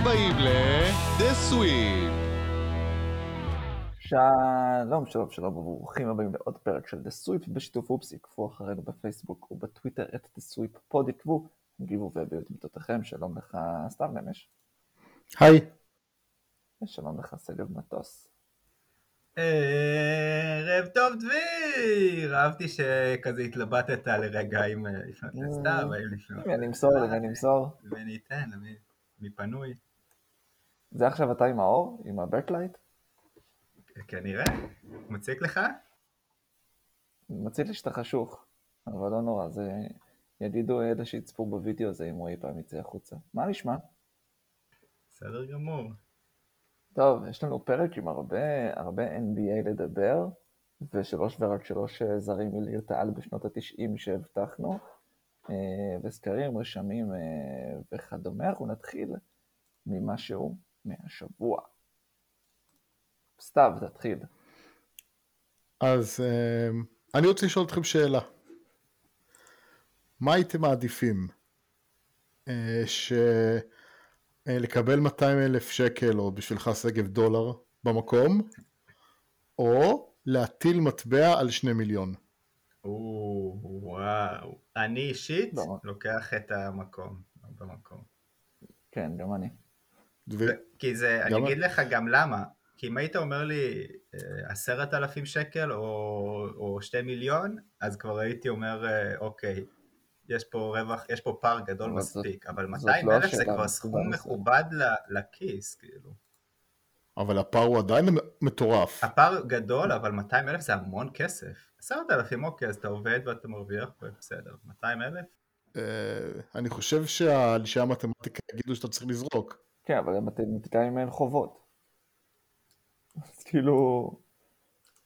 הבאים ל-The Sweep. שלום, שלום, שלום, וברוכים הבאים לעוד פרק של The Sweep בשיתוף אופסי, קפו אחרינו בפייסבוק ובטוויטר את The Sweep פוד, עקבו, גיבו והביאו את עמדותיכם, שלום לך סתם נמש, היי. ושלום לך סגב מטוס. ערב טוב דביר! אהבתי שכזה התלבטת לרגע אם לפנות לסתיו, האם לפנות... למי אני אמסור, למי אני אמסור. למי אני אתן, למי מי פנוי. זה עכשיו אתה עם האור, עם ה backlight? כנראה. מציק לך? מציק לי שאתה חשוך, אבל לא נורא, זה יגידו אלה שיצפו בווידאו הזה אם הוא אי פעם יצא החוצה. מה נשמע? בסדר גמור. טוב, יש לנו פרק עם הרבה, הרבה NBA לדבר, ושלוש ורק שלוש אה, זרים מליגת העל בשנות התשעים שהבטחנו, אה, וסקרים, רשמים אה, וכדומה. אנחנו נתחיל ממשהו מהשבוע. סתיו, תתחיל. אז אה, אני רוצה לשאול אתכם שאלה. מה הייתם מעדיפים? אה, ש... אה, לקבל 200 אלף שקל או בשבילך שגב דולר במקום, או להטיל מטבע על שני מיליון. או, וואו. אני אישית לא. לוקח את המקום. במקום. כן, גם אני. ו... כי זה, אני אגיד לך גם למה. כי אם היית אומר לי אה, עשרת אלפים שקל או, או שתי מיליון, אז כבר הייתי אומר, אה, אוקיי, יש פה רווח, יש פה פער גדול אבל זאת- מספיק, אבל זאת 200 לא אלף זה השאלה כבר סכום. מכובד לכיס, כאילו. אבל הפער הוא עדיין מטורף. הפער גדול, אבל 200 אלף זה המון כסף. עשרת אלפים, אוקיי, אז אתה עובד ואתה מרוויח, בסדר. 200 אלף? אה, אני חושב שהאנשי המתמטיקה יגידו שאתה צריך לזרוק. כן, אבל למתמטיקאים אין חובות. אז כאילו,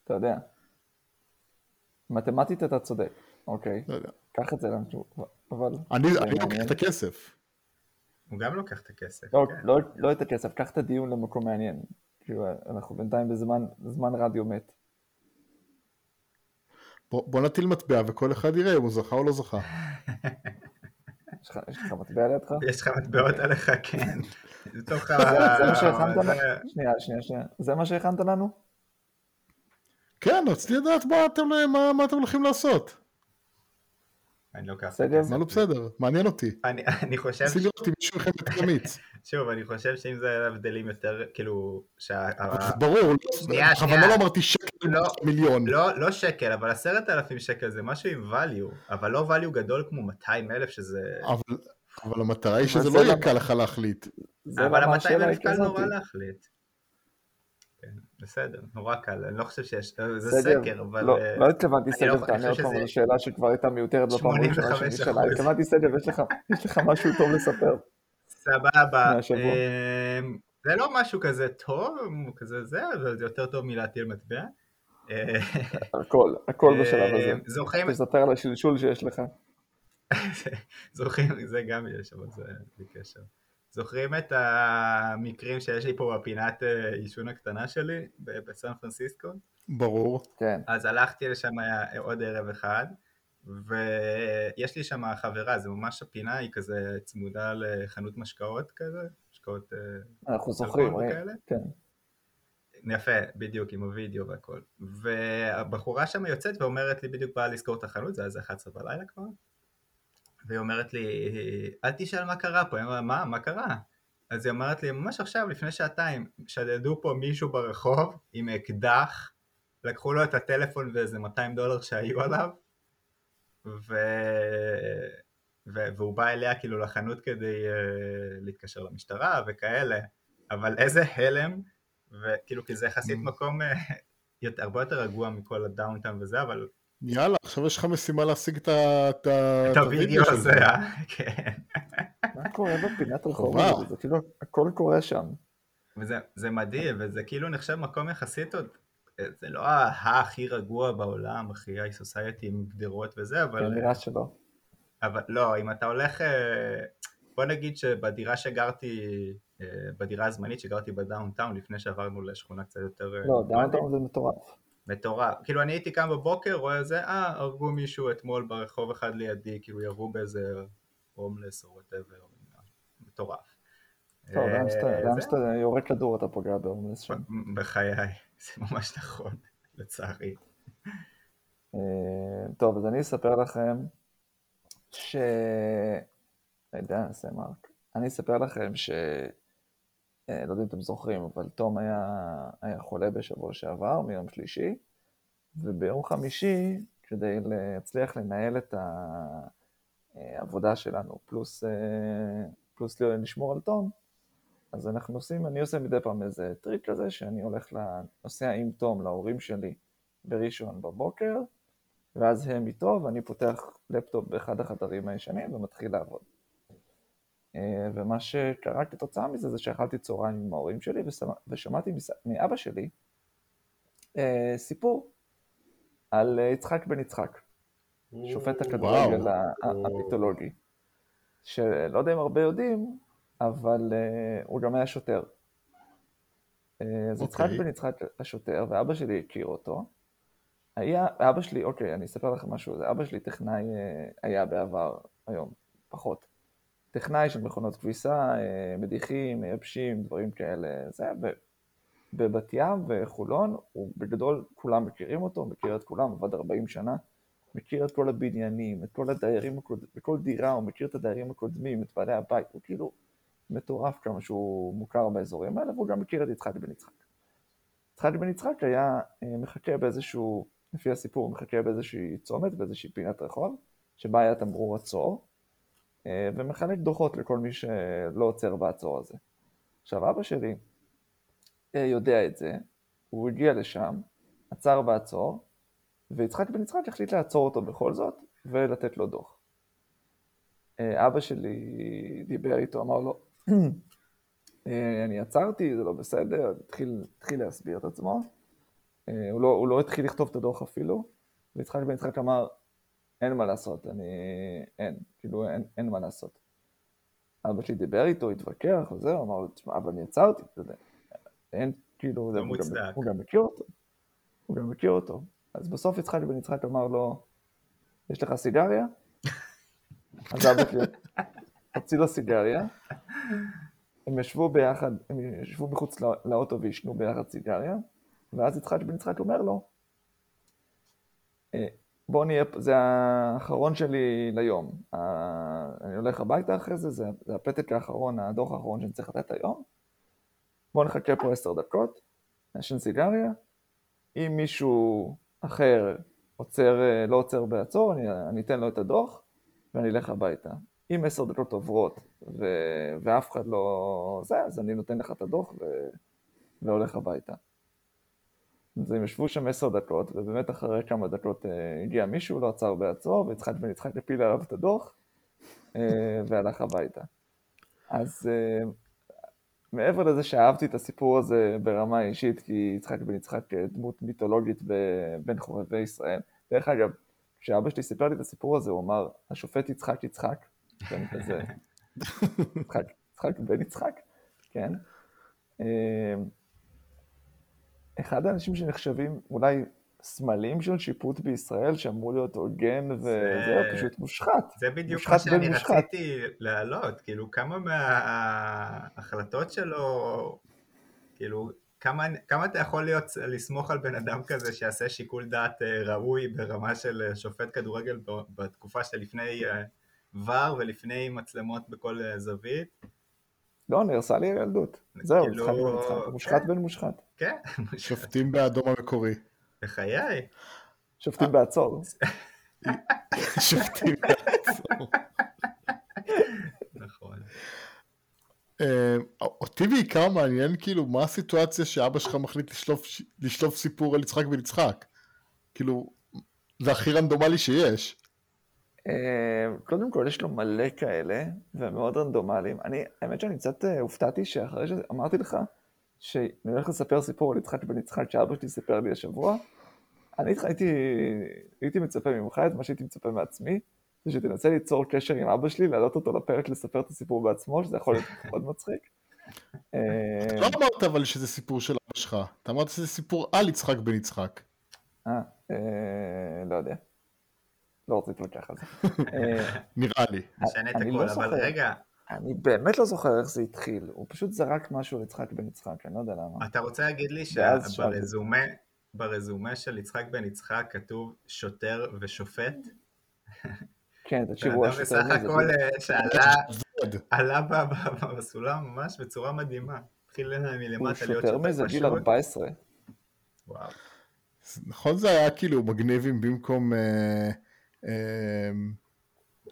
אתה יודע. מתמטית אתה צודק, אוקיי. לא יודע. קח את זה לאן שהוא, אבל... אני לוקח. את הכסף. הוא גם לוקח את הכסף. לא, כן. לא, לא את הכסף, קח את הדיון למקום מעניין. כאילו, אנחנו בינתיים בזמן זמן רדיו מת. בוא בוא נטיל מטבע וכל אחד יראה אם הוא זכה או לא זכה. יש לך- מטבע לידך? יש לך מטבעות עליך, כן. בתוך ה... זה מה שהכנת לנו? זה- שנייה, שנייה, שנייה. זה מה שהכנת לנו? כן, רציתי לדעת מה אתם, מה, מה אתם הולכים לעשות. אני לוקח את שגב? הכסף. מה לא בסדר, מעניין אותי. אני- אני חושב, לראות אם מישהו מכם יתקמיץ. שוב, אני חושב שאם זה היה הבדלים יותר, כאילו. ברור, לא- בכוונה שנייה. לא אמרתי שקל לא, מיליון. לא, לא שקל, אבל עשרת אלפים שקל זה משהו עם value, אבל לא value גדול כמו 200 אלף שזה... אבל, אבל המטרה היא אבל שזה זה לא יהיה לא- קל לך להחליט. אבל למה ה-200 השאלה אלף קל. נורא להחליט. בסדר, נורא קל, אני לא חושב שיש... זה סגב, סקר, אבל... לא, אה, לא התכוונתי אני לא תענה עוד פעם על השאלה שכבר הייתה מיותרת בפעם הראשונה 85%. שנשאלה. התכוונתי סגב, יש לך- משהו טוב לספר. סבבה. אמ, זה לא משהו כזה טוב, כזה זה, אבל זה יותר טוב מלהטיל מטבע. אה, הכל, הכל בשלב הזה. אמ, זוכרים, תספר על השלשול שיש לך. זוכרים, זה גם יש, אבל זה בלי קשר. זוכרים את המקרים שיש לי פה בפינת אה, עישון הקטנה שלי בסן פרנסיסקו? ברור. כן. אז הלכתי לשם היה עוד ערב אחד, ויש לי שם חברה, זה ממש הפינה, היא כזה צמודה לחנות משקאות כזה, משקאות אה, אנחנו זוכרים? כן. יפה, בדיוק, עם הוידאו והכל. והבחורה שם יוצאת ואומרת לי, בדיוק באה לסגור את החנות, זה היה איזה 11 בלילה כבר, והיא אומרת לי, אל תשאל מה קרה פה, אני אומר לה, מה, מה קרה? אז היא אומרת לי, ממש עכשיו, לפני שעתיים, שדדו פה מישהו ברחוב עם אקדח, לקחו לו את הטלפון ואיזה 200 דולר שהיו עליו, ו... ו... והוא בא אליה כאילו לחנות כדי uh, להתקשר למשטרה וכאלה, אבל איזה הלם, וכאילו כי זה יחסית Mm. מקום אה, יותר, הרבה יותר רגוע מכל הדאונטאון וזה, אבל יאללה, עכשיו יש לך משימה להשיג את ה- את הווידאו הזה, אה? כן. מה קורה בפינת רחוב וואו. הזאת? זה כאילו, הכל קורה שם. וזה זה מדהים, וזה כאילו נחשב מקום יחסית עוד, זה לא הכי רגוע בעולם, הכי high society עם גדרות וזה, אבל, נראה שלא. אבל לא, אם אתה הולך, אה, בוא נגיד שבדירה שגרתי, אה, בדירה הזמנית שגרתי ב downtown לפני שעברנו לשכונה קצת יותר... אה, לא, downtown זה מטורף. מטורף. כאילו אני הייתי קם בבוקר, רואה זה, אה, הרגו מישהו אתמול ברחוב אחד לידי, כאילו ירו באיזה הומלס או whatever, מטורף. טוב, לאן שאתה- אה, לאן זה- שאתה יורה כדור אתה פוגע בהומלס שם. בחיי, זה ממש נכון, לצערי. אה, טוב, אז אני אספר לכם ש... לא יודע, נעשה מרק. אני אספר לכם ש... אה, לא יודע אם אתם זוכרים, אבל תום היה, היה חולה בשבוע שעבר, מיום שלישי, וביום חמישי, כדי להצליח לנהל את העבודה שלנו, פלוס, אה, פלוס לשמור על תום, אז אנחנו עושים, אני עושה מדי פעם איזה טריק כזה, שאני הולך, ל- נוסע עם תום להורים שלי בראשון בבוקר, ואז הם איתו, ואני פותח לפטופ באחד החדרים הישנים ומתחיל לעבוד. אה, ומה שקרה כתוצאה מזה זה שאכלתי צהריים עם ההורים שלי ושמ- ושמעתי מאבא שלי אה, סיפור על אה, יצחק בן יצחק, שופט הכדורגל המיתולוגי, שלא יודע אם הרבה יודעים, אבל הוא גם היה שוטר. אז יצחק אוקיי. בן יצחק השוטר, ואבא שלי הכיר אותו. היה, אבא שלי, אוקיי, אני אספר לכם משהו, אבא שלי טכנאי היה בעבר, היום, פחות. טכנאי של מכונות כביסה, אה, מדיחים, מייבשים, דברים כאלה, זה, בבת ים וחולון, הוא בגדול, כולם מכירים אותו, מכיר את כולם, עבד 40 שנה, מכיר את כל הבניינים, את כל הדיירים, בכל דירה הוא מכיר את הדיירים הקודמים, את בעלי הבית, הוא כאילו מטורף כמה שהוא מוכר באזורים האלה, והוא גם מכיר את יצחק בן יצחק. יצחק בן יצחק היה אה, מחכה באיזשהו, לפי הסיפור, מחכה באיזושהי צומת, באיזושהי פינת רחוב, שבה היה תמרור עצור, אה, ומחלק דוחות לכל מי שלא עוצר בעצור הזה. עכשיו, אבא שלי אה, יודע את זה, הוא הגיע לשם, עצר בעצור, ויצחק בן יצחק החליט לעצור אותו בכל זאת, ולתת לו דוח. אה, אבא שלי דיבר איתו, אמר לו, אה, אני עצרתי, זה לא בסדר, התחיל, התחיל להסביר את עצמו. אה, הוא לא, הוא לא התחיל לכתוב את הדוח אפילו, ויצחק בן יצחק אמר, אין מה לעשות, אני... אין, כאילו אין, אין מה לעשות. אבא שלי דיבר איתו, התווכח וזהו, אמר לו, תשמע, אבל אני עצרתי, אתה יודע. אין, כאילו, זה, הוא, גם, מוצדק. הוא גם מכיר אותו. הוא גם מכיר אותו. אז בסוף יצחק בן יצחק אמר לו, יש לך סיגריה? אז אבא שלי הוציא לו סיגריה. הם ישבו ביחד, הם ישבו מחוץ לא- לאוטו ועישנו ביחד סיגריה, ואז יצחק בן יצחק אומר לו, "אה, בוא נהיה, זה האחרון שלי ליום. אני הולך הביתה אחרי זה, זה, זה הפתק האחרון, הדוח האחרון שאני צריך לתת היום. בוא נחכה פה עשר דקות, נעשן סיגריה. אם מישהו אחר עוצר, אה, לא עוצר בעצור, אני, אני אתן לו את הדוח ואני אלך הביתה. אם עשר דקות עוברות ו... ואף אחד לא זה, אז אני נותן לך את הדוח ו... והולך הביתה. אז הם ישבו שם עשר דקות, ובאמת אחרי כמה דקות אה, הגיע מישהו, לא עצר בעצור, ויצחק בן יצחק הפיל עליו את הדוח, אה, והלך הביתה. אז אה, מעבר לזה שאהבתי את הסיפור הזה ברמה אישית, כי יצחק בן יצחק דמות מיתולוגית בין חובבי ישראל. דרך אגב, כשאבא שלי סיפר לי את הסיפור הזה, הוא אמר, השופט יצחק יצחק, ואני כזה, יצחק, יצחק בן יצחק, כן. אחד האנשים שנחשבים אולי סמלים של שיפוט בישראל, שאמור להיות הוגן וזה, פשוט מושחת. זה בדיוק מה שאני בן מושחת. רציתי להעלות, כאילו כמה מההחלטות שלו, כאילו כמה, כמה אתה יכול להיות, לסמוך על בן אדם כזה שיעשה שיקול דעת אה, ראוי ברמה של אה, שופט כדורגל בתקופה שלפני אה, ור ולפני מצלמות בכל זווית? לא, נהרסה לי הילדות. זהו, כאילו, בן יצחק, מושחת. בן מושחת. כן, שופטים באדום המקורי. בחיי. שופטים בעצור. שופטים באדום. נכון. אה, אותי בעיקר מעניין כאילו מה הסיטואציה שאבא שלך מחליט לשלוף, לשלוף סיפור על יצחק בן יצחק. כאילו, זה הכי רנדומלי שיש. אה, קודם כל, יש לו מלא כאלה, והם מאוד רנדומליים. אני, האמת שאני קצת אה, הופתעתי שאחרי שאמרתי לך, שאני הולך לספר סיפור על יצחק בן יצחק שאבא שלי סיפר לי השבוע, אני הייתי, הייתי מצפה ממך את מה שהייתי מצפה מעצמי, זה שתנסה ליצור קשר עם אבא שלי, להעלות אותו לפרק לספר את הסיפור בעצמו, שזה יכול להיות מאוד מצחיק. אה, לא אמרת אבל שזה סיפור של אבא שלך, אתה אמרת שזה סיפור על יצחק בן יצחק. אה, אה, לא יודע. לא רוצה להתווכח על זה. אה, נראה לי. משנה את אני הכל, לא אבל זוכר. רגע, אני באמת לא זוכר איך זה התחיל, הוא פשוט זרק משהו על יצחק בן יצחק, אני לא יודע למה. אתה רוצה להגיד לי. שברזומה ברזומה של יצחק בן יצחק כתוב שוטר ושופט? כן, תקשיבו, השוטר בסך הכל אה, שעלה עובד. עלה ב- ב- בסולם ממש בצורה מדהימה. התחיל הוא מלמטה להיות שוטר מאיזה שוטר גיל פשוט. 14. וואו. נכון זה היה כאילו מגניב אם במקום אה, אה,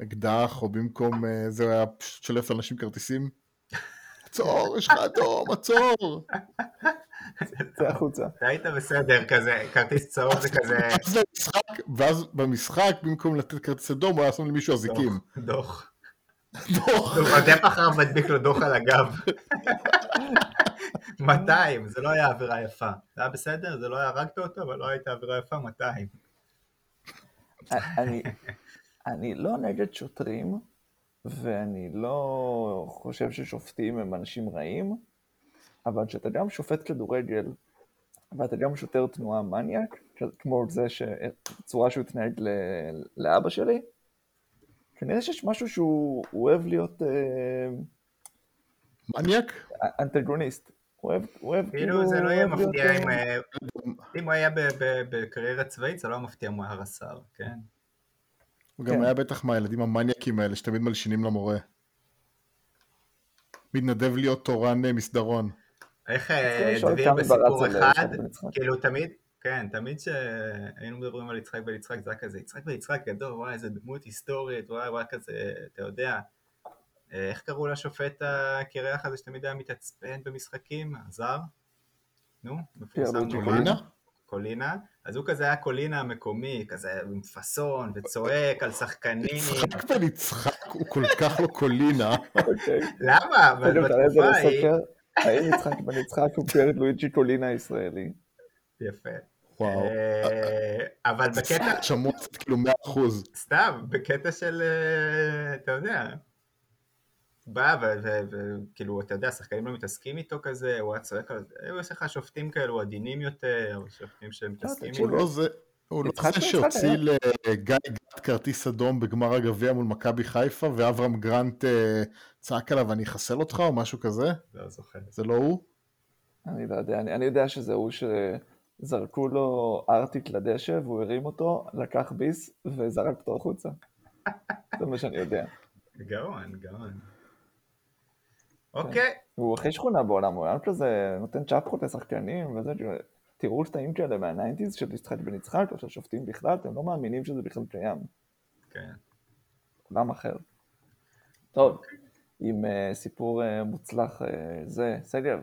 אקדח או במקום אה, זה הוא היה פשוט שולף לאנשים כרטיסים. עצור, יש לך אדום, עצור. צא החוצה. אתה היית בסדר כזה, כרטיס צהוב זה כזה ואז במשחק- ואז במשחק במקום לתת כרטיס אדום הוא היה שם למישהו אזיקים. דוח. דוח. הוא רודף אחריו מדביק לו דוח על הגב. 200, זה לא היה עבירה יפה. זה היה בסדר, זה לא היה הרגת אותו, אבל לא הייתה עבירה יפה, 200. אני, לא נגד שוטרים, ואני לא חושב ששופטים הם אנשים רעים, אבל כשאתה גם שופט כדורגל, ואתה גם שוטר תנועה מניאק, כמו זה שהצורה שהוא התנהג ל- לאבא שלי, כנראה שיש משהו שהוא הוא אוהב להיות אה, מניאק? אנטגוניסט. הוא אוהב, הוא אוהב כאילו זה לא יהיה מפתיע אם... אם הוא היה בקריירה צבאית, זה לא היה מפתיע אם הוא היה רס"ר, כן? הוא גם כן. היה בטח מהילדים המניאקים האלה שתמיד מלשינים למורה. מתנדב להיות תורן אה, מסדרון. איך אה, דביר בסיפור אחד. כאילו תמיד, כן, תמיד שהיינו מדברים על יצחק בן יצחק, זה היה כזה, יצחק בן יצחק גדול, וואי, איזה דמות היסטורית, וואי, וואי, כזה, אתה יודע. אה, איך קראו לשופט הקרח הזה שתמיד היה מתעצבן במשחקים? הזר? נו, מפורסם נורא. קולינה? אז הוא כזה היה קולינה המקומי, כזה עם פאסון וצועק על שחקנים. יצחק בן יצחק הוא כל כך לא קולינה. אוקיי. למה? אבל בתקופה ההיא... לסקר. האם יצחק בן יצחק הוא פר לואיג'י קולינה הישראלי? יפה. וואו. אה, אבל בקטע, שמוע קצת כאילו 100%. סתם, בקטע של, אה, אתה יודע, בא וכאילו, אתה יודע, השחקנים לא מתעסקים איתו כזה, הוא היה צועק על זה, עושה לך שופטים כאלו עדינים יותר, שופטים שמתעסקים הוא לא זה... הוא לא זה שהוציא לגיא גת כרטיס אדום בגמר הגביע מול מכבי חיפה ואברהם גרנט אה, צעק עליו אני אחסל אותך או משהו כזה? לא זוכר. זה לא הוא? אני לא יודע, אני, אני יודע שזה הוא שזרקו לו ארטיק לדשא והוא הרים אותו, לקח ביס וזרק אותו החוצה. זה מה שאני יודע. גאון, גאון. אוקיי, הוא הכי שכונה בעולם, הוא היה כזה נותן צ'פחות לשחקנים וזה, תראו שתאים כאלה מה nineties של יצחק בן יצחק או של שופטים בכלל, אתם לא מאמינים שזה בכלל קיים. כן. עולם אחר. טוב, עם אה, סיפור אה, מוצלח אה, זה, שגב,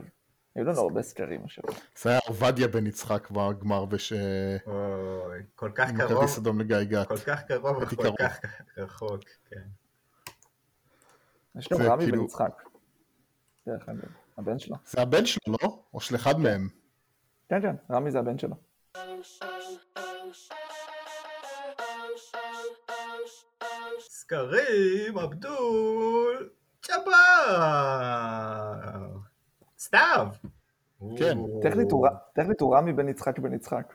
היו לנו הרבה סקרים השבוע. זה היה עובדיה בן יצחק בגמר בש... אוי, כל כך עם קרוב, כרטיס אדום לגיא גת. כל כך קרוב, הייתי כל קרוב. כך רחוק, כן. יש גם רמי בן כאילו- יצחק. דרך אגב, הבן שלו. זה הבן שלו, לא? או של אחד מהם. כן, כן, רמי זה הבן שלו. סקרים, אבדול, צ'בר! סתיו! כן. הוא טכנית הוא רמי בן יצחק בן יצחק.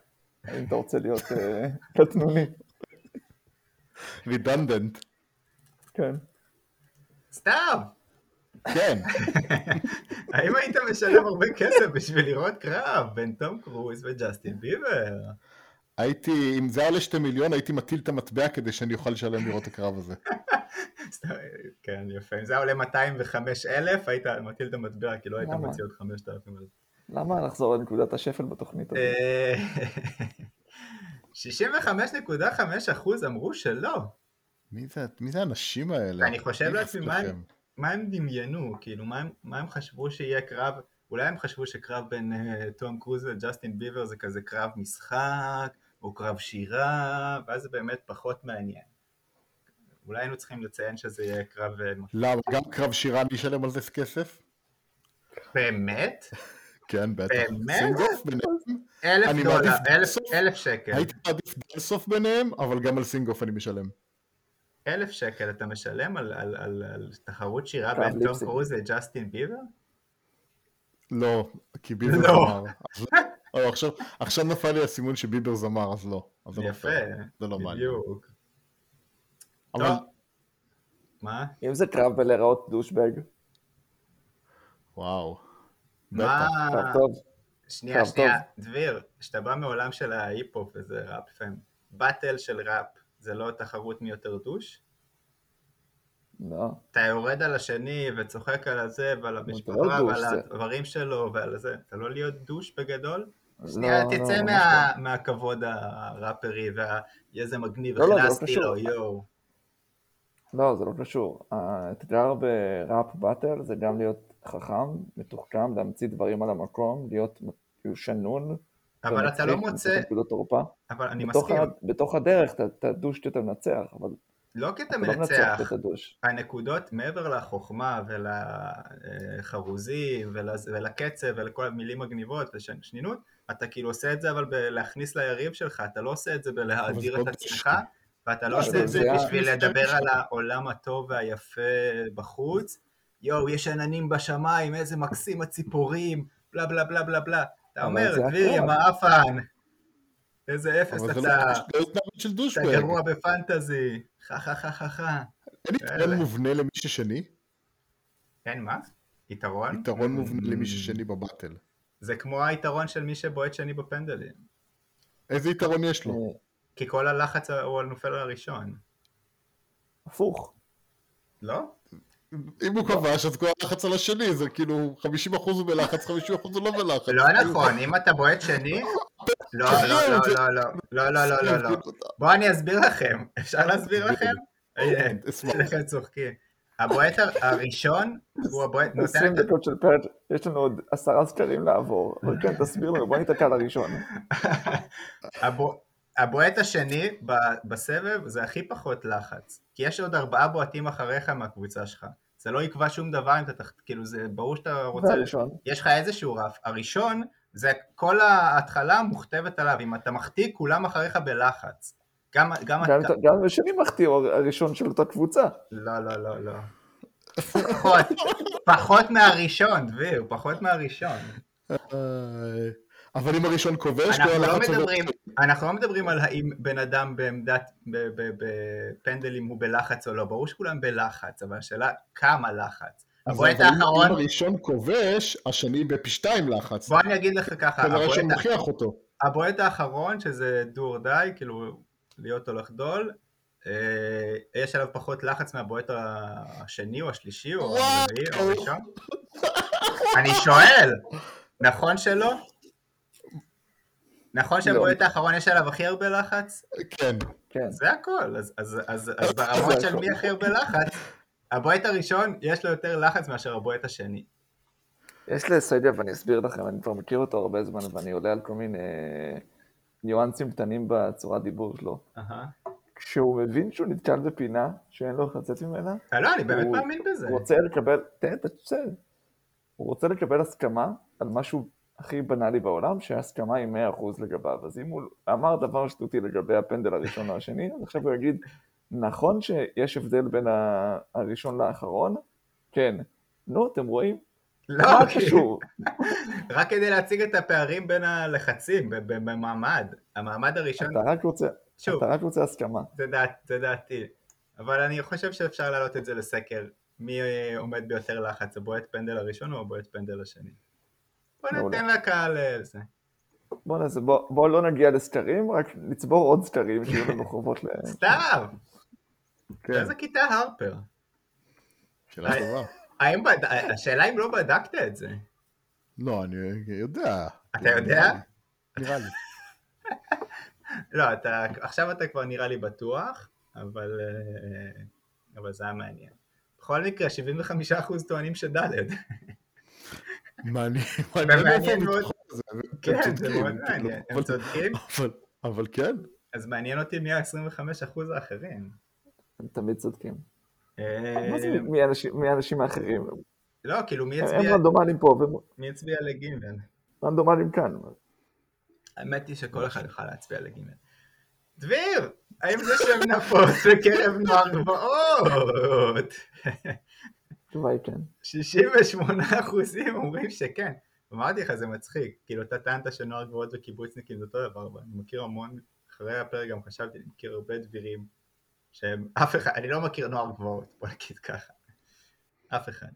אם אתה רוצה להיות אה, קטנוני. רידנדנט. כן. סתיו! כן. האם היית משלם הרבה כסף בשביל לראות קרב בין תום קרוז וג'סטין ביבר? הייתי, אם זה היה עולה שתי מיליון, הייתי מטיל את המטבע כדי שאני אוכל לשלם לראות את הקרב הזה. כן, יפה. אם זה היה עולה 205 אלף, היית מטיל את המטבע, כי לא היית למה? מוציא עוד 5,000 על זה. למה לחזור לנקודת השפל בתוכנית הזאת? אה, 65.5 אחוז אמרו שלא. מי זה, מי זה האנשים האלה? ואני חושב מי לעצמי, מה? מה הם דמיינו? כאילו, מה הם, מה הם חשבו שיהיה קרב? אולי הם חשבו שקרב בין uh, תום קרוז לג'סטין ביבר זה כזה קרב משחק, או קרב שירה, ואז זה באמת פחות מעניין. אולי היינו צריכים לציין שזה יהיה קרב... אה, למה? גם קרב שירה אני אשלם על זה כסף? באמת? כן, בטח. באמת? אלף דולר, אלף, שקל. הייתי מעדיף דלסוף ביניהם, אבל גם על סינגוף אני משלם. אלף שקל אתה משלם על, על, על, על תחרות שירה בין תום ליפסינג. קרוז לג'סטין ביבר? לא, כי ביבר לא. זמר. אז לא. או, עכשיו- עכשיו נפל לי האסימון שביבר זמר, אז לא. אז לא יפה. זה לא מעניין. בדיוק. אבל טוב. מה? אם זה קרב בלהיראות דושבג, וואו. מה? קרב טוב. שנייה, טוב, שנייה, דביר, כשאתה בא מעולם של ההיפ-הופ וזה ראפ פם, באטל של ראפ זה לא תחרות מי יותר דוש? לא. אתה יורד על השני וצוחק על הזה ועל לא המשפחה דוש, ועל זה- הדברים שלו ועל זה, אתה לא להיות דוש בגדול? לא, שנייה, לא, תצא ממש מה- מהכבוד הראפרי ואיזה מגניב, לא, לא, זה לא הכנסתי קשור. לו, יואו. לא, זה לא קשור. האתגר בראפ באטל זה גם להיות חכם, מתוחכם, להמציא דברים על המקום, להיות שנון. אבל אתה לא מוצא, לתת נקודות תורפה. אבל אני מסכים, בתוך הדרך אתה- דוש שאתה מנצח, אבל לא כי אתה לא מנצח. הנקודות מעבר לחוכמה ולחרוזים ולקצב ולכל המילים מגניבות ושנינות, אתה כאילו עושה את זה אבל בלהכניס ליריב שלך, אתה לא עושה את זה בלהאדיר את זה עצמך, לא ואתה לא אבל עושה את זה בשביל לדבר על העולם הטוב והיפה בחוץ, יואו, יש עננים בשמיים, איזה מקסים הציפורים, בלה בלה בלה בלה בלה. אתה אומר, זה דביר, יא. מעפן, איזה אפס אתה, לא לא. גרוע בפנטזי, חה חה חה חה חה. אין יתרון מובנה למי ששני? כן, מה? יתרון? יתרון מובנה למי. ששני בבטל. זה כמו היתרון של מי שבועט שני בפנדלים. איזה יתרון יש לו? אה, כי כל הלחץ הוא על נופל הראשון. הפוך. לא? אם הוא כבש אז כל הלחץ על השני זה כאילו 50% הוא בלחץ 50% הוא לא בלחץ. לא נכון, אם אתה בועט שני... לא, לא, לא, לא, לא, לא, לא, לא, לא, לא. בואו אני אסביר לכם. אפשר להסביר לכם? אין, אשמח. לכם צוחקים. הבועט הר- הראשון הוא הבועט... נותן 20 את ה- דקות של פרק, יש לנו עוד עשרה סקרים לעבור. אבל כן, תסביר לנו, בוא ניתקע לראשון. הבוע- הבועט השני בסבב זה הכי פחות לחץ. כי יש עוד ארבעה בועטים אחריך מהקבוצה שלך. זה לא יקבע שום דבר אם אתה תח... כאילו זה ברור שאתה רוצה... והראשון. יש לך איזשהו רף. הראשון, זה כל ההתחלה מוכתבת עליו, אם אתה מחטיא, כולם אחריך בלחץ. גם, גם גם אתה... אם- גם השני מחטיא הוא הראשון של אותה קבוצה. לא, לא, לא, לא. פחות, פחות מהראשון, דביר, פחות מהראשון. אבל אם הראשון כובש, כל אנחנו לא הלחץ עובר- מדברים, אנחנו לא מדברים על האם בן אדם בעמדת, ב- ב- בפנדלים הוא בלחץ או לא, ברור שכולם בלחץ, אבל השאלה כמה לחץ. הבועט אבל אם- האחרון, אם הראשון כובש, השני בפי שתיים לחץ. בוא אני אגיד לך ככה, הבועט- מוכיח אותו. הבועט האחרון, שזה דו or die, כאילו להיות או לחדול, אה, יש עליו פחות לחץ מהבועט השני או השלישי או. הרביעי או הראשון? אני שואל, נכון שלא? נכון שהבועט האחרון יש עליו הכי הרבה לחץ? כן. כן. זה הכל, אז, אז, אז, אז ברמות של מי הכי הרבה לחץ, הבועט הראשון יש לו יותר לחץ מאשר הבועט השני. יש לאסיידיה, ואני אסביר לכם, אני כבר מכיר אותו הרבה זמן, ואני עולה על כל מיני ניואנסים קטנים בצורת דיבור שלו. כשהוא מבין שהוא נתקל בפינה שאין לו איך לצאת ממנה, אה, לא, אני באמת מאמין בזה. הוא רוצה לקבל, תן, תצא. הוא רוצה לקבל הסכמה על משהו הכי בנאלי בעולם, שההסכמה היא 100% לגביו. אז אם הוא אמר דבר שטותי לגבי הפנדל הראשון או השני, אז עכשיו הוא יגיד, נכון שיש הבדל בין הראשון לאחרון? כן. נו, אתם רואים? לא, מה קשור? רק כדי להציג את הפערים בין הלחצים במעמד. המעמד הראשון, אתה רק רוצה, שוב, אתה רק רוצה הסכמה. זה, דעת, זה דעתי. אבל אני חושב שאפשר להעלות את זה לסקר. מי עומד ביותר לחץ, הבועט פנדל הראשון או הבועט פנדל השני? בוא. ניתן לקהל אה, זה. בוא נעשה, בוא, בוא לא נגיע לסקרים, רק נצבור עוד סקרים שיהיו לנו חובות ל... סתיו! כן. איזה כיתה הרפר? שאלה טובה. האם בד... השאלה אם לא בדקת את זה. לא, אני יודע. אתה יודע? נראה לי. לא, אתה, עכשיו אתה כבר נראה לי בטוח, אבל, אה, אבל זה היה מעניין. בכל מקרה, 75% טוענים שד'. מעניין איפה והם כן, זה צודקים, מאוד כאילו, מעניין. הם אבל- צודקים? אבל- כן. אז מעניין אותי מי ה-25% האחרים. הם תמיד צודקים. אה, מה זה מי האנשים- האחרים? לא, כאילו מי הם הצביע, רנדומליים פה מי הצביע לגימל? ורנדומליים כאן. האמת היא שכל אחד יוכל להצביע לגימל. דביר, האם זה שם נפוץ בקרב נוער גבעות? התשובה היא כן. 68 אחוזים אומרים שכן. אמרתי לך, זה מצחיק. כאילו, אתה טענת שנוער גבעות וקיבוצניקים זה אותו דבר, ואני מכיר המון, אחרי הפרק גם חשבתי, אני מכיר הרבה דבירים שהם אף אחד, אני לא מכיר נוער גבוהות, בוא נגיד ככה. אף אחד.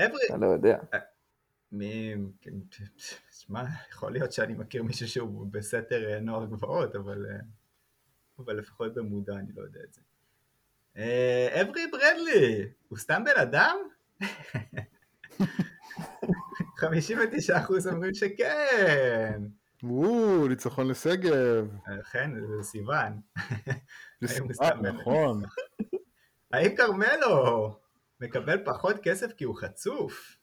אברי, אתה לא יודע. מי... כן, שמע, יכול להיות שאני מכיר מישהו שהוא בסתר אה, נוער גבוהות, אבל, אה, אבל לפחות במודע אני לא יודע את זה. אה, אברי ברדלי, הוא סתם בן אדם? 59% אומרים שכן. וואו, ניצחון לשגב. אכן, זה סיוון. אה, בן- נכון. האם כרמלו מקבל פחות כסף כי הוא חצוף?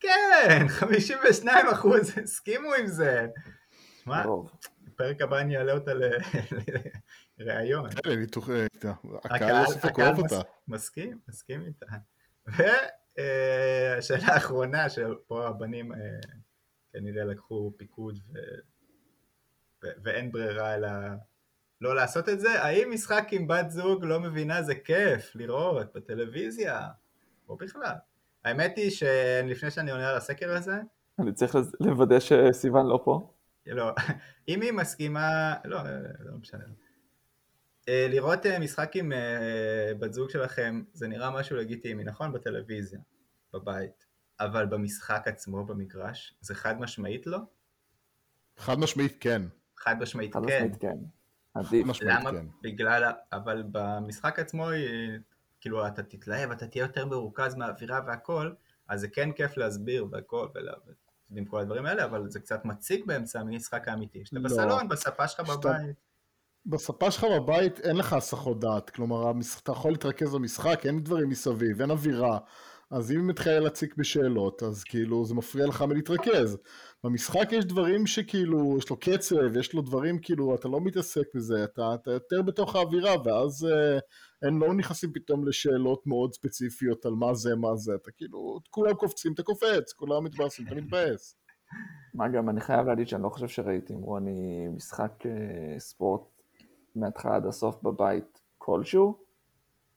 כן, 52 אחוז הסכימו עם זה. הרוב. בפרק הבא אני אעלה אותה כן, ניתוח- אה, הקהל לא הקהל אוהב אותה. מסכים, מסכים איתה. והשאלה האחרונה, שפה הבנים אה, כנראה לקחו פיקוד. ואין ברירה אלא לא לעשות את זה, האם משחק עם בת זוג לא מבינה זה כיף לראות בטלוויזיה, או בכלל? האמת היא שלפני שאני עונה על הסקר הזה, אני צריך לוודא שסיוון לא פה. לא, אם היא מסכימה, לא, לא משנה. אה, לראות אה, משחק עם אה, בת זוג שלכם זה נראה משהו לגיטימי, נכון? בטלוויזיה, בבית, אבל במשחק עצמו במגרש זה חד משמעית לא? חד משמעית כן. חד משמעית חד כן. משמעית כן. עדיף. חד משמעית למה? כן. בגלל, ה- אבל במשחק עצמו, כאילו אתה תתלהב, אתה תהיה יותר מרוכז מהאווירה והכל, אז זה כן כיף להסביר והכל, ולה- ועם כל הדברים האלה, אבל זה קצת מציק באמצע המשחק האמיתי. שאתה לא. בסלון, בספה שלך שאתה- בבית. בספה שלך בבית אין לך הסחות דעת, כלומר אתה יכול להתרכז במשחק, אין דברים מסביב, אין אווירה, אז אם מתחיל להציק בשאלות, אז כאילו זה מפריע לך מלהתרכז. במשחק יש דברים שכאילו, יש לו קצב, יש לו דברים כאילו, אתה לא מתעסק בזה, אתה, אתה יותר בתוך האווירה, ואז אה, הם לא נכנסים פתאום לשאלות מאוד ספציפיות על מה זה, מה זה, אתה כאילו, כולם קופצים, אתה קופץ, כולם מתבאסים, אתה מתבאס. מה גם, אני חייב להגיד שאני לא חושב שראיתי עם רוני משחק אה, ספורט מההתחלה עד הסוף בבית כלשהו,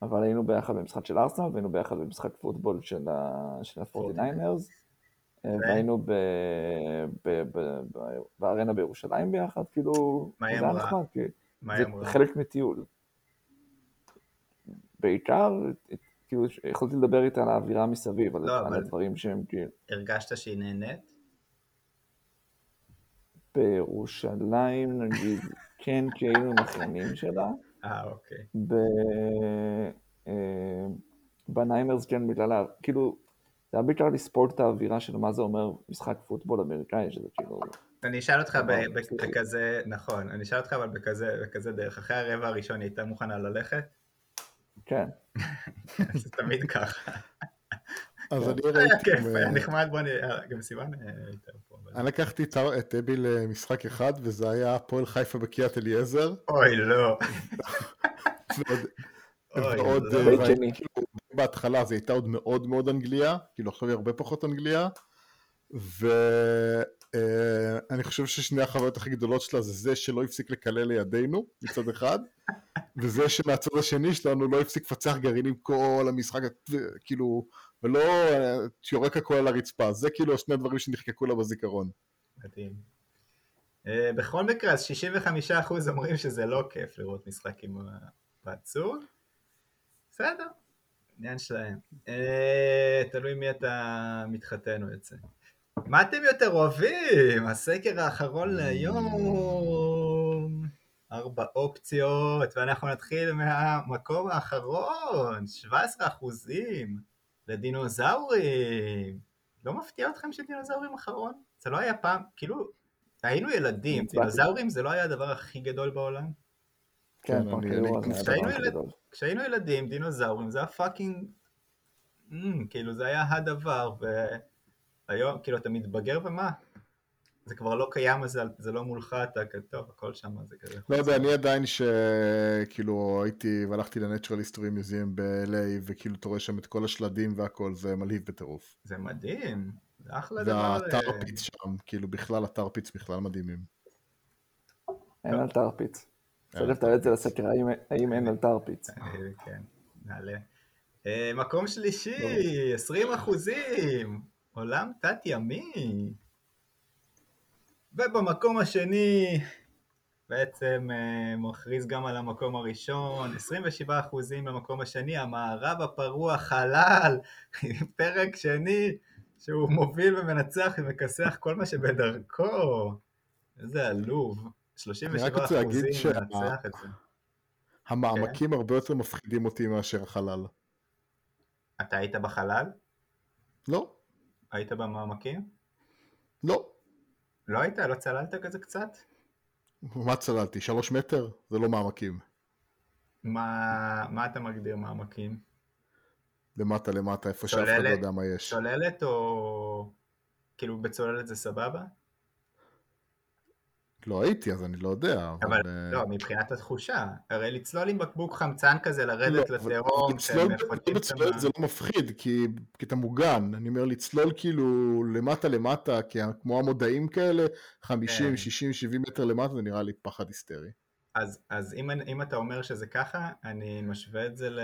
אבל היינו ביחד במשחק של ארסנל, והיינו ביחד במשחק פוטבול של ה- של ה-49ers, אה, והיינו בארנה בירושלים ביחד, כאילו, מה היא זה היה אמרה? זה? חלק מטיול. בעיקר, כאילו, יכולתי לדבר איתה על האווירה מסביב, על לא, הדברים שהם כאילו... הרגשת שהיא נהנית? בירושלים, נגיד, כן, כי היינו מכינים שלה. אה, אוקיי. ב... אה, בניימרס כן, בגלל, ה- כאילו, זה היה בעיקר לספורט את האווירה של מה זה אומר משחק פוטבול אמריקאי, שזה כאילו, אני אשאל אותך. בכזה, נכון, אני אשאל אותך אבל בכזה דרך, אחרי הרבע הראשון היא הייתה מוכנה ללכת? כן. זה תמיד ככה. אז אני היה ראיתי, היה אה, נחמד, בוא נראה, גם סיוון אה, הייתה פה. אני לקחתי את- אבי למשחק אחד, וזה היה הפועל חיפה בקריית אליעזר. אוי, לא. ועוד- לא. אה. כאילו, בהתחלה זה הייתה עוד מאוד מאוד אנגליה, כאילו עכשיו היא הרבה פחות אנגליה, ואני חושב ששני החוויות הכי גדולות שלה זה זה שלא הפסיק לקלל לידינו מצד אחד, וזה שמהצד השני שלנו לא הפסיק לפצח גרעינים כל המשחק, כאילו, ולא אה, יורק הכל על הרצפה, זה כאילו השני הדברים שנחקקו לה בזיכרון. מדהים. אה, בכל מקרה, אז 65% אומרים שזה לא כיף לראות משחק עם בת זוג. בסדר, עניין שלהם. אה, תלוי מי אתה מתחתן או יוצא. מה אתם יותר אוהבים? הסקר האחרון להיום. ארבע אופציות, ואנחנו נתחיל מהמקום האחרון, 17 אחוזים לדינוזאורים. לא מפתיע אתכם שדינוזאורים אחרון? זה לא היה פעם, כאילו, היינו ילדים, הצבעתי. דינוזאורים זה לא היה הדבר הכי גדול בעולם? כן, כן, כאילו, היה כשהיינו ילדים, דינוזאורים זה היה פאקינג... כאילו זה היה הדבר, והיום, כאילו אתה מתבגר ומה? זה כבר לא קיים, אז זה, זה לא מולך, אתה כזה, טוב, הכל שם זה כזה. לא יודע, אני עדיין שכאילו הייתי והלכתי לנטרל היסטורי מיוזיאם ב-LA וכאילו אתה רואה שם את כל השלדים והכל, זה מלהיב בטירוף. זה מדהים, זה אחלה דבר. אה, והאתר פיץ שם, כאילו בכלל אתר פיץ בכלל מדהימים. אין על תרפיץ. צריך על לתעד את זה לסקר, האם- האם אין על תרפיץ. אה, כן, נעלה. אה, מקום שלישי, 20 אחוזים, עולם תת-ימי. ובמקום השני, בעצם אה, מכריז גם על המקום הראשון, 27% למקום השני, המערב הפרוע חלל, פרק שני, שהוא מוביל ומנצח ומכסח כל מה שבדרכו. איזה עלוב. 37 אני רק רוצה להגיד אחוזים שה- מנצח את זה. המעמקים הרבה יותר מפחידים אותי מאשר החלל. אתה היית בחלל? לא, היית במעמקים? לא. לא היית? לא צללת כזה קצת? מה צללתי? שלוש מטר? זה לא מעמקים. מה, מה אתה מגדיר מעמקים? למטה למטה, איפה שאף אחד לא? יודע מה יש. צוללת או... כאילו בצוללת זה סבבה? לא הייתי, אז אני לא יודע. אבל אה, לא, מבחינת התחושה, הרי לצלול עם בקבוק חמצן כזה, לא, לרדת אבל- לתהום, אבל לצלול כשהם ב- מפתים בצוללת שם- זה לא מפחיד, כי כי אתה מוגן. אני אומר, לצלול כאילו למטה למטה, כי כמו המודעים כאלה, 50, כן. 60, 70 מטר למטה, זה נראה לי פחד היסטרי. אז, אז אם, אם אתה אומר שזה ככה, אני משווה את זה ל...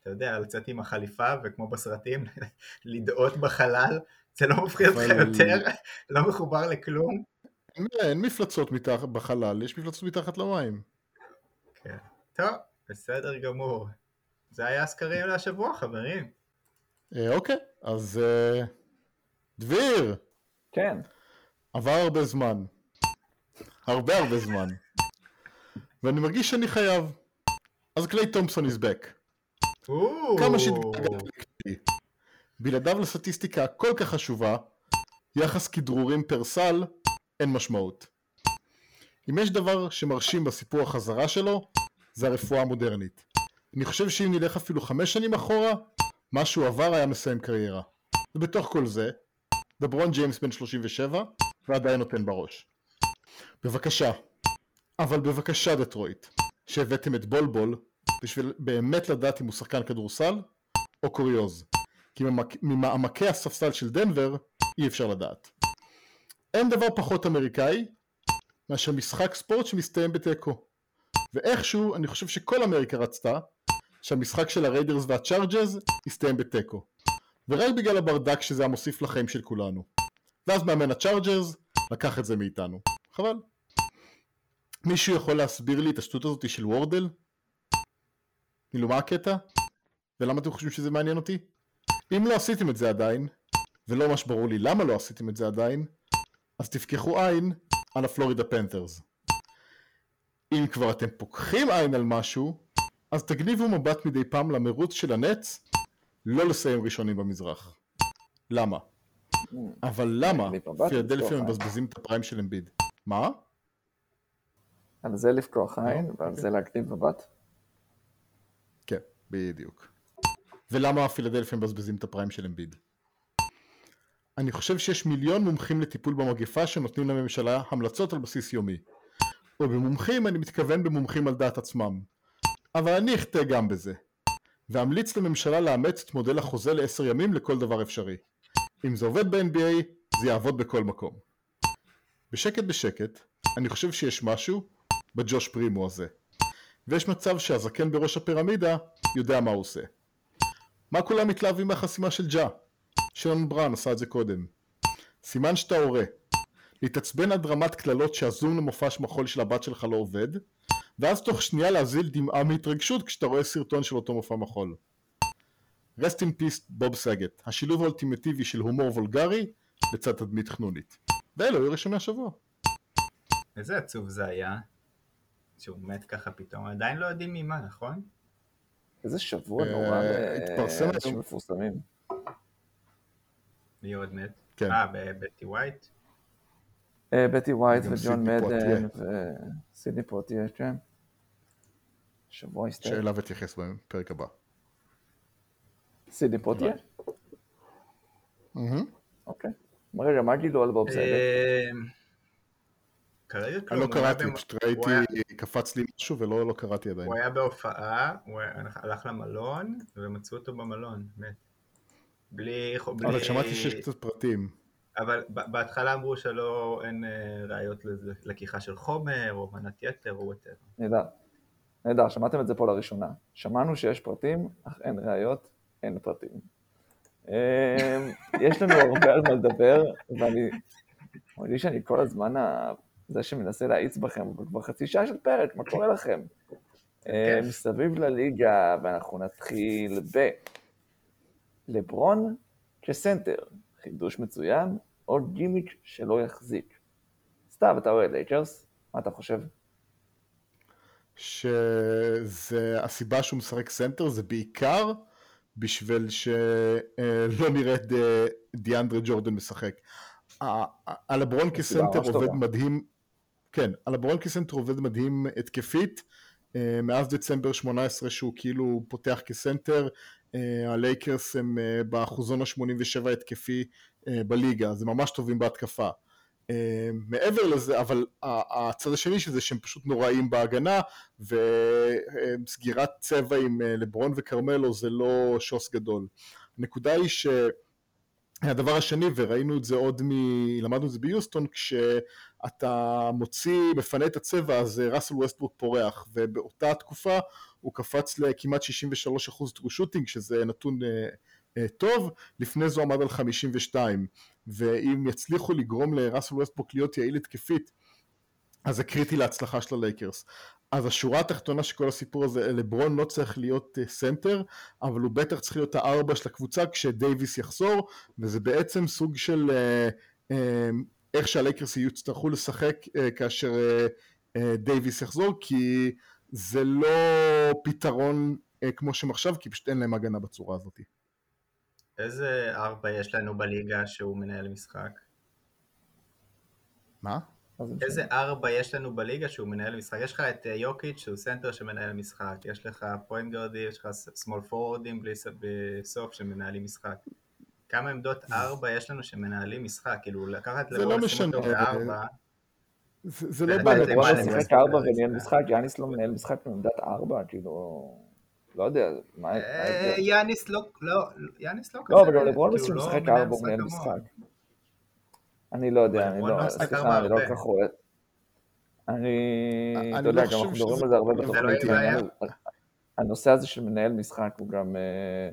אתה יודע, לצאת עם החליפה, וכמו בסרטים, לדאות בחלל, זה לא מפחיד אותך אבל- יותר, לא מחובר לכלום. אין, אין מפלצות מתחת בחלל, יש מפלצות מתחת למים. כן. טוב, בסדר גמור. זה היה הסקרים להשבוע, חברים. אה, אוקיי, אז אה, דביר, כן, עבר הרבה זמן. הרבה הרבה זמן. ואני מרגיש שאני חייב. אז קליי תומפסון is back. כמה שהתגעגעתי. בלעדיו לסטטיסטיקה הכל כך חשובה, יחס כדרורים פר סל, אין משמעות. אם יש דבר שמרשים בסיפור החזרה שלו, זה הרפואה המודרנית. אני חושב שאם נלך אפילו חמש שנים אחורה, מה שהוא עבר היה מסיים קריירה. ובתוך כל זה, דברון ג'יימס בן 37, ועדיין נותן בראש. בבקשה, אבל בבקשה דטרויט, שהבאתם את בולבול, בשביל באמת לדעת אם הוא שחקן כדורסל או קוריוז. כי ממעמק- ממעמקי הספסל של דנבר אי אפשר לדעת. אין דבר פחות אמריקאי מאשר משחק ספורט שמסתיים בתיקו. ואיכשהו אני חושב שכל אמריקה רצתה שהמשחק של הריידרס והצ'ארג'רס יסתיים בתיקו. ורק בגלל הברדק שזה היה מוסיף לחיים של כולנו. ואז מאמן הצ'ארג'רס לקח את זה מאיתנו. חבל. מישהו יכול להסביר לי את השטות הזאת של וורדל? כאילו מה הקטע? ולמה אתם חושבים שזה מעניין אותי? אם לא עשיתם את זה עדיין, ולא ממש ברור לי למה לא עשיתם את זה עדיין, אז תפקחו עין על הפלורידה פנתרס. אם כבר אתם פוקחים עין על משהו, אז תגניבו מבט מדי פעם למרוץ של הנץ, לא לסיים ראשונים במזרח. למה? אבל למה פילדלפיה. מבזבזים את הפריים של אמביד? מה? על זה לפקוח עין ועל אוקיי. זה להגניב מבט. כן, בדיוק. ולמה פילדלפיה מבזבזים את הפריים של אמביד? אני חושב שיש מיליון מומחים לטיפול במגפה שנותנים לממשלה המלצות על בסיס יומי. ובמומחים אני מתכוון במומחים על דעת עצמם. אבל אני אחטא גם בזה. ואמליץ לממשלה לאמץ את מודל החוזה לעשר ימים לכל דבר אפשרי. אם זה עובד ב-NBA, זה יעבוד בכל מקום. בשקט בשקט, אני חושב שיש משהו בג'וש פרימו הזה. ויש מצב שהזקן בראש הפירמידה יודע מה הוא עושה. מה כולם מתלהבים מהחסימה של ג'ה? שילון בראון עשה את זה קודם. סימן שאתה הורה. להתעצבן עד רמת קללות שהזום למופע מחול של הבת שלך לא עובד, ואז תוך שנייה להזיל דמעה מהתרגשות כשאתה רואה סרטון של אותו מופע מחול. רסט אין פיסט בוב סגט, השילוב האולטימטיבי של הומור וולגרי לצד תדמית חנונית. ואלו היו ראשוני השבוע. איזה עצוב זה היה, שהוא מת ככה פתאום, עדיין לא יודעים ממה, נכון? איזה שבוע אה, נורא התפרסם לאנשים היום. מפורסמים. מי עוד מת? כן. אה, ב- בטי ווייט? אה, בטי ווייט וג'ון מדן. וסידני פרוטיה, כן. שבוע הסתיים. שאליו אתייחס בפרק הבא. סידני פרוטיה? אוקיי. רגע, מה גילו על בוב סאגט? אה, כרגע אני לא קראתי, פשוט ראיתי, קפץ לי משהו ולא לא קראתי עדיין. הוא היה בהופעה, הוא הלך למלון, ומצאו אותו במלון, מת. בלי... בלי- אבל שמעתי שיש קצת פרטים. אבל בהתחלה אמרו שלא, אין אה, ראיות לזה- לקיחה של חומר, או מנת יתר, או whatever. נהדר. נהדר, שמעתם את זה פה לראשונה. שמענו שיש פרטים, אך אין ראיות, אין פרטים. אמ, יש לנו הרבה על מה לדבר, ואני מרגיש שאני כל הזמן זה שמנסה להאיץ בכם, אבל כבר חצי שעה של פרק, מה קורה לכם? אה, מסביב לליגה, ואנחנו נתחיל ב... לברון כסנטר, חידוש מצוין, או גימיק שלא יחזיק. סתיו, אתה רואה לייקרס, מה אתה חושב? שזה הסיבה שהוא משחק סנטר זה בעיקר בשביל שלא נראה את דיאנדרה ג'ורדן משחק. הלברון כסנטר עובד מדהים, כן, הלברון כסנטר עובד מדהים התקפית, אה, מאז דצמבר 18 שהוא כאילו פותח כסנטר, אה, הלייקרס הם אה, באחוזון ה-87 התקפי בליגה, זה ממש טובים בהתקפה. מעבר לזה, אבל הצד השני של זה שהם פשוט נוראים בהגנה וסגירת צבע עם לברון וכרמלו זה לא שוס גדול. הנקודה היא ש... הדבר השני, וראינו את זה עוד מ... למדנו את זה ביוסטון, כשאתה מוציא, מפנה את הצבע, אז ראסל ווסטבורק פורח, ובאותה תקופה הוא קפץ לכמעט 63% טרו שוטינג, שזה נתון אה, אה, טוב, לפני זה הוא עמד על 52, ואם יצליחו לגרום לראסל ווסטברוק להיות יעיל התקפית, אז זה קריטי להצלחה של הלייקרס. אז השורה התחתונה של כל הסיפור הזה, לברון לא צריך להיות אה, סנטר, אבל הוא בטח צריך להיות הארבע של הקבוצה כשדייוויס יחזור, וזה בעצם סוג של אה, אה, איך שהלייקרס יצטרכו לשחק כאשר דייוויס יחזור, כי זה לא פתרון כמו שהם עכשיו, כי פשוט אין להם הגנה בצורה הזאת. איזה ארבע יש לנו בליגה שהוא מנהל משחק? מה? איזה ארבע יש לנו בליגה שהוא מנהל משחק? יש לך את אה, יוקיץ' שהוא סנטר שמנהל משחק, יש לך פוינט גארדים, יש לך סמול פורוורדים בסוף שמנהלים משחק. כמה עמדות ארבע יש לנו שמנהלים משחק? כאילו לקחת לרוב לא לשים אותו בארבע. זה לא באמת, בוא נשחק ארבע וניהל משחק, יאניס לא מנהל משחק מעמדת ארבע, כאילו, לא יודע, מה אה, יאניס לא, לא, יאניס לא כזה, לא, אבל לברון משחק ארבע ומנהל משחק. אני לא יודע, אני לא, סליחה, אני לא כל כך רואה. אני, אתה יודע, גם אנחנו מדברים על זה הרבה בתוכנית, הנושא הזה של מנהל משחק הוא גם, אה,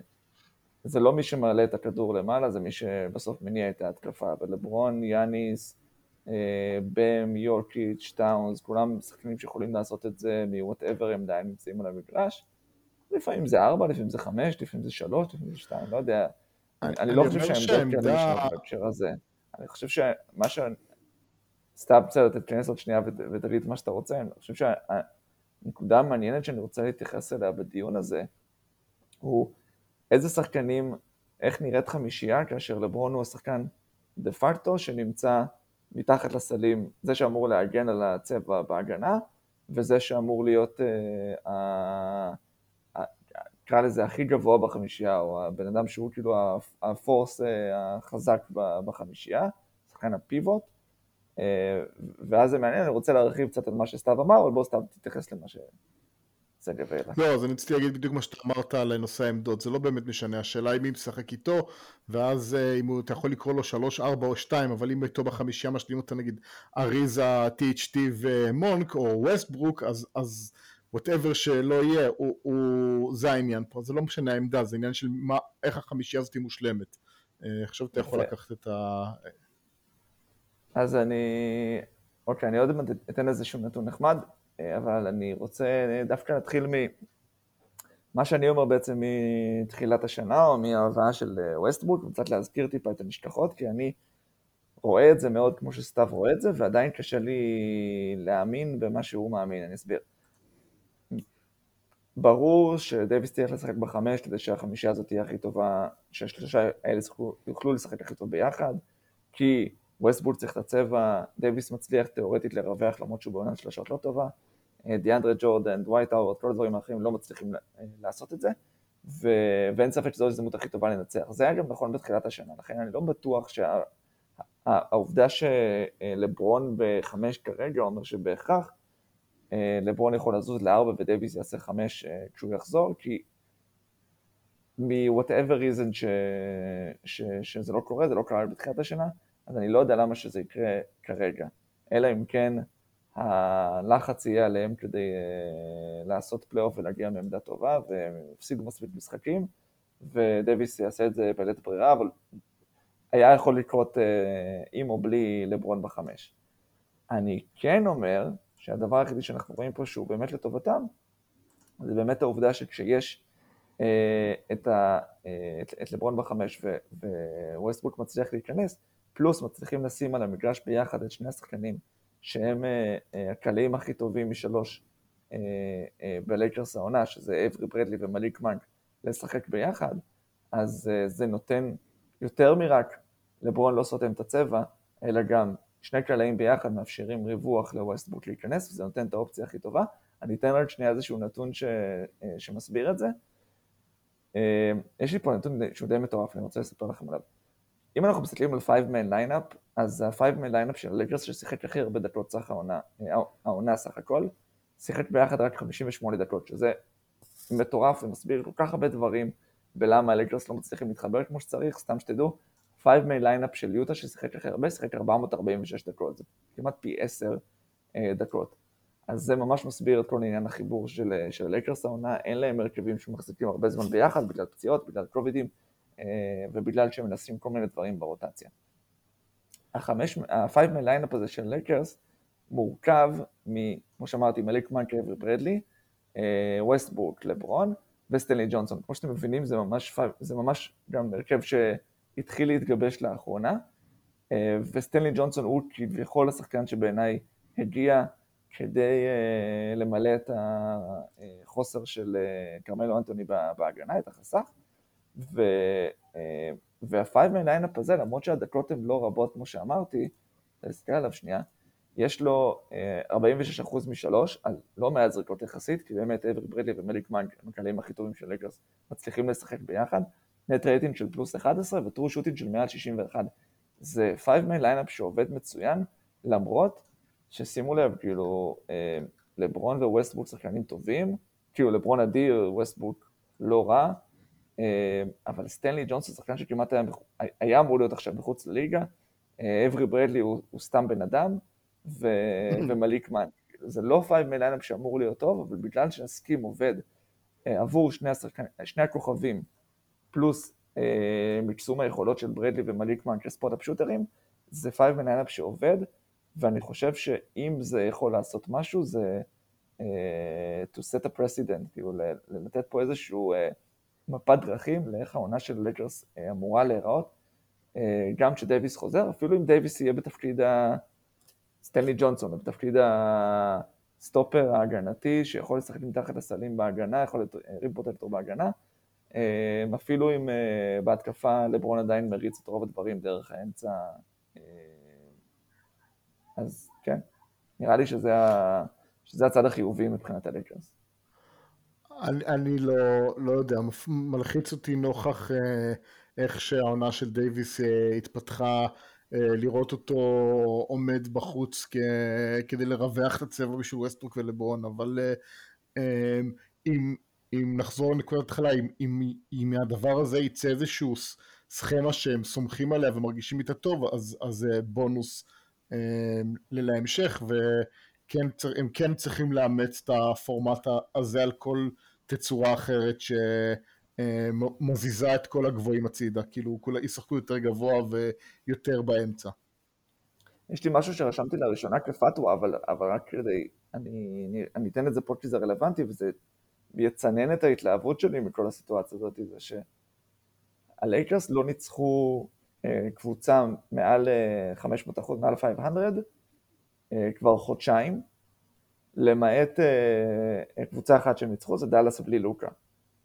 זה לא מי שמעלה את הכדור למעלה, זה מי שבסוף מניע את ההתקפה, ולברון, יאניס, אה, בם, יורקיץ', טאונס, כולם שחקנים שיכולים לעשות את זה מוואטאבר הם עדיין נמצאים על המגרש. לפעמים זה ארבע, לפעמים זה חמש, לפעמים זה שלוש, לפעמים זה שתיים, לא יודע. אני לא חושב שהעמדות כאלה נשארות בהקשר הזה. אני חושב שמה ש... סתם בסדר, תתכנס עוד שנייה את מה שאתה רוצה, אני חושב שהנקודה המעניינת שאני רוצה להתייחס אליה בדיון הזה, הוא איזה שחקנים, איך נראית חמישייה כאשר לברון הוא השחקן דה פקטו שנמצא מתחת לסלים, זה שאמור להגן על הצבע בהגנה, וזה שאמור להיות, אה, נקרא לזה הכי גבוה בחמישייה, או הבן אדם שהוא כאילו הפורס אה, החזק בחמישייה, שחקן הפיבוט, אה, ואז זה מעניין, אני רוצה להרחיב קצת על מה שסתיו אמר, אבל בוא סתיו תתייחס למה העלה. לא, אז אני רציתי להגיד בדיוק מה שאתה אמרת על נושא העמדות, זה לא באמת משנה, השאלה היא מי משחק איתו, ואז אה, אם אתה יכול לקרוא לו 3, 4 או 2, אבל אם איתו בחמישייה משלים אותה נגיד אריזה, THT ומונק, או ווסטברוק, אז... אז whatever שלא יהיה, הוא, הוא, זה העניין פה, זה לא משנה העמדה, זה עניין של מה, איך החמישייה הזאת מושלמת. אה, עכשיו אתה יכול לקחת את ה... אז אני, אוקיי, אני עוד מעט אתן איזשהו נתון נחמד, אה, אבל אני רוצה דווקא להתחיל מ... מה שאני אומר בעצם מתחילת השנה, או מההבאה של ווסטבורק, וקצת להזכיר טיפה את הנשכחות, כי אני רואה את זה מאוד כמו שסתיו רואה את זה, ועדיין קשה לי להאמין במה שהוא מאמין, אני אסביר. ברור שדייוויס צריך לשחק בחמש כדי שהחמישייה הזאת תהיה הכי טובה, שהשלושה האלה יוכלו לשחק הכי טוב ביחד, כי ווסטברוק צריך את הצבע, דייוויס מצליח תאורטית לרווח למרות שהוא בעונת שלושות לא טובה, אה, דיאנדרה ג'ורדן, דווייט האוורד, כל הדברים האחרים לא מצליחים אה, לעשות את זה, ו... ואין ספק שזו ההזדמנות הכי טובה לנצח. זה היה גם נכון בתחילת השנה, לכן אני לא בטוח שהעובדה שה... שלברון בחמש כרגע אומר שבהכרח אה, לברון יכול לזוז לארבע ודייוויס יעשה חמש אה, כשהוא יחזור, כי מ-whatever reason ש... ש... שזה לא קורה, זה לא קרה בתחילת השנה, אז אני לא יודע למה שזה יקרה כרגע. אלא אם כן הלחץ יהיה עליהם כדי אה, לעשות פלייאוף ולהגיע מעמדה טובה, והם יפסידו מספיק משחקים, ודייוויס יעשה את זה בלית ברירה, אבל היה יכול לקרות עם או בלי לברון בחמש. אני כן אומר שהדבר היחידי שאנחנו רואים פה שהוא באמת לטובתם, זה באמת העובדה שכשיש אה, את, ה, אה, את, את לברון בחמש וווסטברוק מצליח להיכנס, פלוס מצליחים לשים על המגרש ביחד את שני השחקנים שהם אה, אה, הקלעים הכי טובים משלוש אה, אה, בלייקרס העונה, שזה אברי ברדלי ומאליק מונק, לשחק ביחד, אז אה, זה נותן יותר מרק לברון לא סותם את הצבע, אלא גם שני קלעים ביחד מאפשרים ריווח לווסטברוק להיכנס, וזה נותן את האופציה הכי טובה. אני אתן רק שנייה איזשהו נתון ש... אה, שמסביר את זה. אה, יש לי פה נתון שהוא די מטורף, אני רוצה לספר לכם עליו. אם אנחנו מסתכלים על 5-man lineup, אז ה-5-man lineup של הלייקרס ששיחק הכי הרבה דקות סך העונה, אה, העונה סך הכל, שיחק ביחד רק 58 דקות, שזה מטורף ומסביר כל כך הרבה דברים בלמה הלייקרס לא מצליחים להתחבר כמו שצריך, סתם שתדעו, 5-man lineup של יוטה ששיחק הכי הרבה, שיחק 446 דקות, זה כמעט פי 10 דקות. אז זה ממש מסביר את כל עניין החיבור של, של הלייקרס העונה, אין להם הרכבים שמחזיקים הרבה זמן ביחד, בגלל פציעות, בגלל קובידים, אה, ובגלל שהם מנסים כל מיני דברים ברוטציה. ה-5 lineup הזה של לייקרס מורכב מ, כמו שאמרתי, מליק מונק, אברי ברדלי, ווסטברוק, לברון וסטנלי ג'ונסון. כמו שאתם מבינים, זה ממש, זה ממש גם הרכב שהתחיל להתגבש לאחרונה, אה, וסטנלי ג'ונסון הוא כביכול השחקן שבעיניי הגיע כדי uh, למלא את החוסר של uh, כרמלו אנטוני בהגנה, את החסך. ו, uh, וה-5 man lineup הזה, למרות שהדקות הן לא רבות כמו שאמרתי, תסתכל עליו שנייה, יש לו uh, 46% משלוש, על לא מעט זריקות יחסית, כי באמת אברי ברדלי ומליק מונק, הם הקלעים הכי טובים של לייקרס, מצליחים לשחק ביחד. net rating של פלוס 11 ו true shooting של מעל 61. זה 5 man lineup שעובד מצוין, למרות ששימו לב, כאילו, אה, לברון וווסטברוק שחקנים טובים, כאילו לברון אדיר, ווסטברוק לא רע, אה, אבל סטנלי ג'ונסון שחקן שכמעט היה, היה אמור להיות עכשיו מחוץ לליגה, אה, אברי ברדלי הוא, הוא סתם בן אדם, ו, ומליק מונק. זה לא five-man lineup שאמור להיות טוב, אבל בגלל שהסכים עובד עבור שני, השחקן, שני הכוכבים, פלוס מקסום היכולות של ברדלי ומליק מונק כ spot-up shooterים, זה five-man lineup שעובד, ואני חושב שאם זה יכול לעשות משהו, זה uh, to set a precedent, כאילו לתת פה איזשהו uh, מפת דרכים לאיך העונה של לייקרס uh, אמורה להיראות, uh, גם כשדייוויס חוזר, אפילו אם דייוויס יהיה בתפקיד ה... סטנלי ג'ונסון, בתפקיד הסטופר ההגנתי, שיכול לשחק מתחת לסלים בהגנה, יכול להיות rim protector בהגנה, אפילו אם בהתקפה לברון עדיין מריץ את רוב הדברים דרך האמצע אז כן, נראה לי שזה, ה... שזה הצד החיובי מבחינת הלייקרס. אני, אני לא, לא יודע, מלחיץ אותי נוכח אה, איך שהעונה של דייוויס אה, התפתחה, אה, לראות אותו עומד בחוץ כ, כדי לרווח את הצבע בשביל ווסטברוק ולברון, אבל אה, אה, אם, אם נחזור לנקודת התחלה, אם, אם, אם מהדבר הזה יצא איזשהו סכמה שהם סומכים עליה ומרגישים איתה טוב, אז, אז אה, בונוס אמ, להמשך והם כן צריכים לאמץ את הפורמט הזה על כל תצורה אחרת שמזיזה את כל הגבוהים הצידה, כאילו כולה ישחקו יותר גבוה ויותר באמצע. יש לי משהו שרשמתי לראשונה כפתווה, אבל, אבל רק כדי, אני, אני, אני אתן את זה פה כי זה רלוונטי וזה יצנן את ההתלהבות שלי מכל הסיטואציה הזאת, זה שהלייקרס לא ניצחו אה, קבוצה מעל 500 אה, אחוז, מעל 500, אה, כבר חודשיים, למעט קבוצה אחת שהם ניצחו, זה דאלאס בלי לוקה.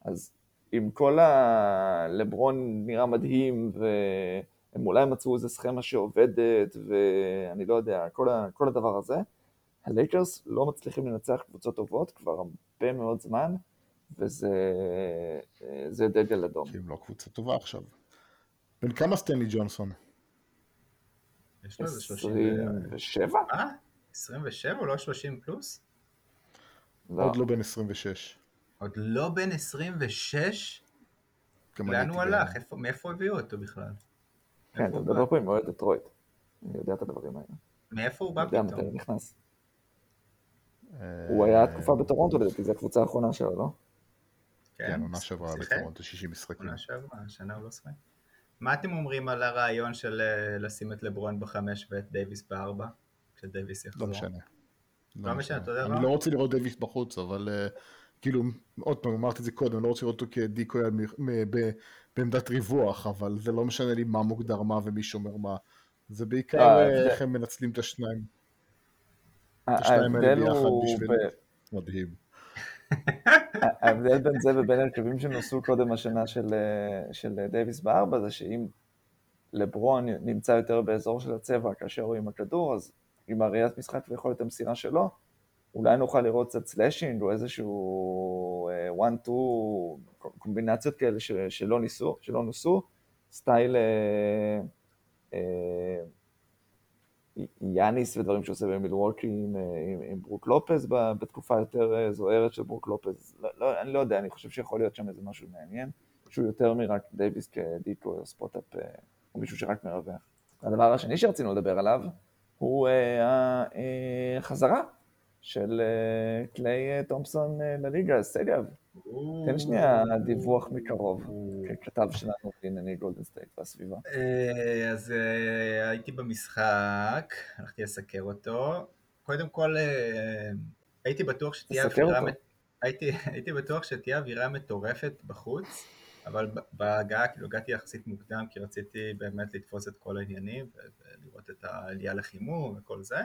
אז עם כל ה... לברון נראה מדהים, והם אולי מצאו איזה סכמה שעובדת, ואני לא יודע, כל, ה... כל הדבר הזה, הלייקרס לא מצליחים לנצח קבוצות טובות כבר הרבה מאוד זמן, וזה דגל אדום. הם לא קבוצה טובה עכשיו. בן כמה סטנלי ג'ונסון? יש לו איזה 37? אה? 27 או לא 30 פלוס? לא. עוד לא בן 26. עוד לא בן 26? לאן הוא הלך? מאיפה הביאו אותו בכלל? כן, אתה מדבר פה עם אוהד דטרויט. אני יודע את הדברים האלה. מאיפה הוא בא פתאום? אני יודע מתי הוא נכנס. הוא היה תקופה בטורונטו לדעתי, זו הקבוצה האחרונה שלו, לא? כן, עונה שעברה בטורונטו 60 משחקים. עונה שעברה, השנה הוא לא שחק. מה אתם אומרים על הרעיון של אה, לשים את לברון בחמש ואת דייוויס בארבע? כשדייוויס יחזור. לא משנה. לא משנה, אתה יודע אני מה? לא רוצה לראות דייוויס בחוץ, אבל אה, כאילו, עוד פעם, אמרתי את זה קודם, אני לא רוצה לראות אותו כדיקוי בעמדת ריווח, אבל זה לא משנה לי מה מוגדר מה ומי שומר מה. זה בעיקר לא, אה, איך הם מנצלים את השניים. ההבדל הוא... מדהים. ההבדל בין זה ובין הרכבים שנוסו קודם השנה של, אה, של דייוויס בארבע זה שאם לברון נמצא יותר באזור של הצבע כאשר הוא עם הכדור, אז עם הראיית משחק ויכולת המסירה שלו, אולי נוכל לראות קצת slashing או איזשהו אה, one two קומבינציות כאלה שלא, ניסו, שלא נוסו, סטייל אה, אה, יאניס ודברים שעושה במילווקי עם, אה, עם, עם ברוק לופז בתקופה יותר אה, זוהרת של ברוק לופז. לא, לא, אני לא יודע, אני חושב שיכול להיות שם איזה משהו מעניין, שהוא יותר מרק דייוויס כ decoy או spot-up, אה, או מישהו שרק מרווח. הדבר השני שרצינו לדבר עליו, הוא החזרה של קליי תומפסון לליגה, סטדיאב. תן שנייה דיווח מקרוב, ככתב שלנו בענייני גולדן סטייט והסביבה. אה, אז אה, הייתי במשחק, הלכתי לסקר אותו. קודם כל, אה, הייתי בטוח שתהיה אווירה... הייתי, הייתי בטוח שתהיה אווירה מטורפת בחוץ, אבל בהגעה, כאילו הגעתי יחסית מוקדם, כי רציתי באמת לתפוס את כל העניינים, ולראות את העלייה לחימום וכל זה.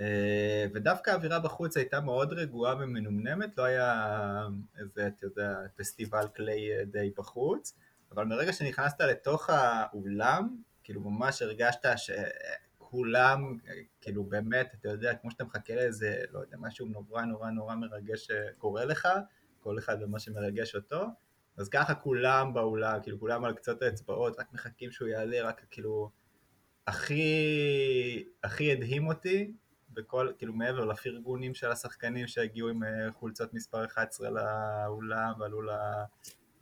אה, ודווקא האווירה בחוץ הייתה מאוד רגועה ומנומנמת, לא היה איזה, אתה יודע, פסטיבל אה, די בחוץ, אבל מרגע שנכנסת לתוך האולם, כאילו ממש הרגשת שכולם, אה, כאילו באמת, אתה יודע, כמו שאתה מחכה לאיזה, לא יודע, משהו נורא נורא נורא מרגש שקורה לך, כל אחד ומה שמרגש אותו, אז ככה כולם באולם, כאילו כולם על קצות האצבעות, רק מחכים שהוא יעלה, רק כאילו, הכי, הכי הדהים אותי, בכל, כאילו מעבר לפרגונים של השחקנים שהגיעו עם אה, חולצות מספר 11 לאולם ועלו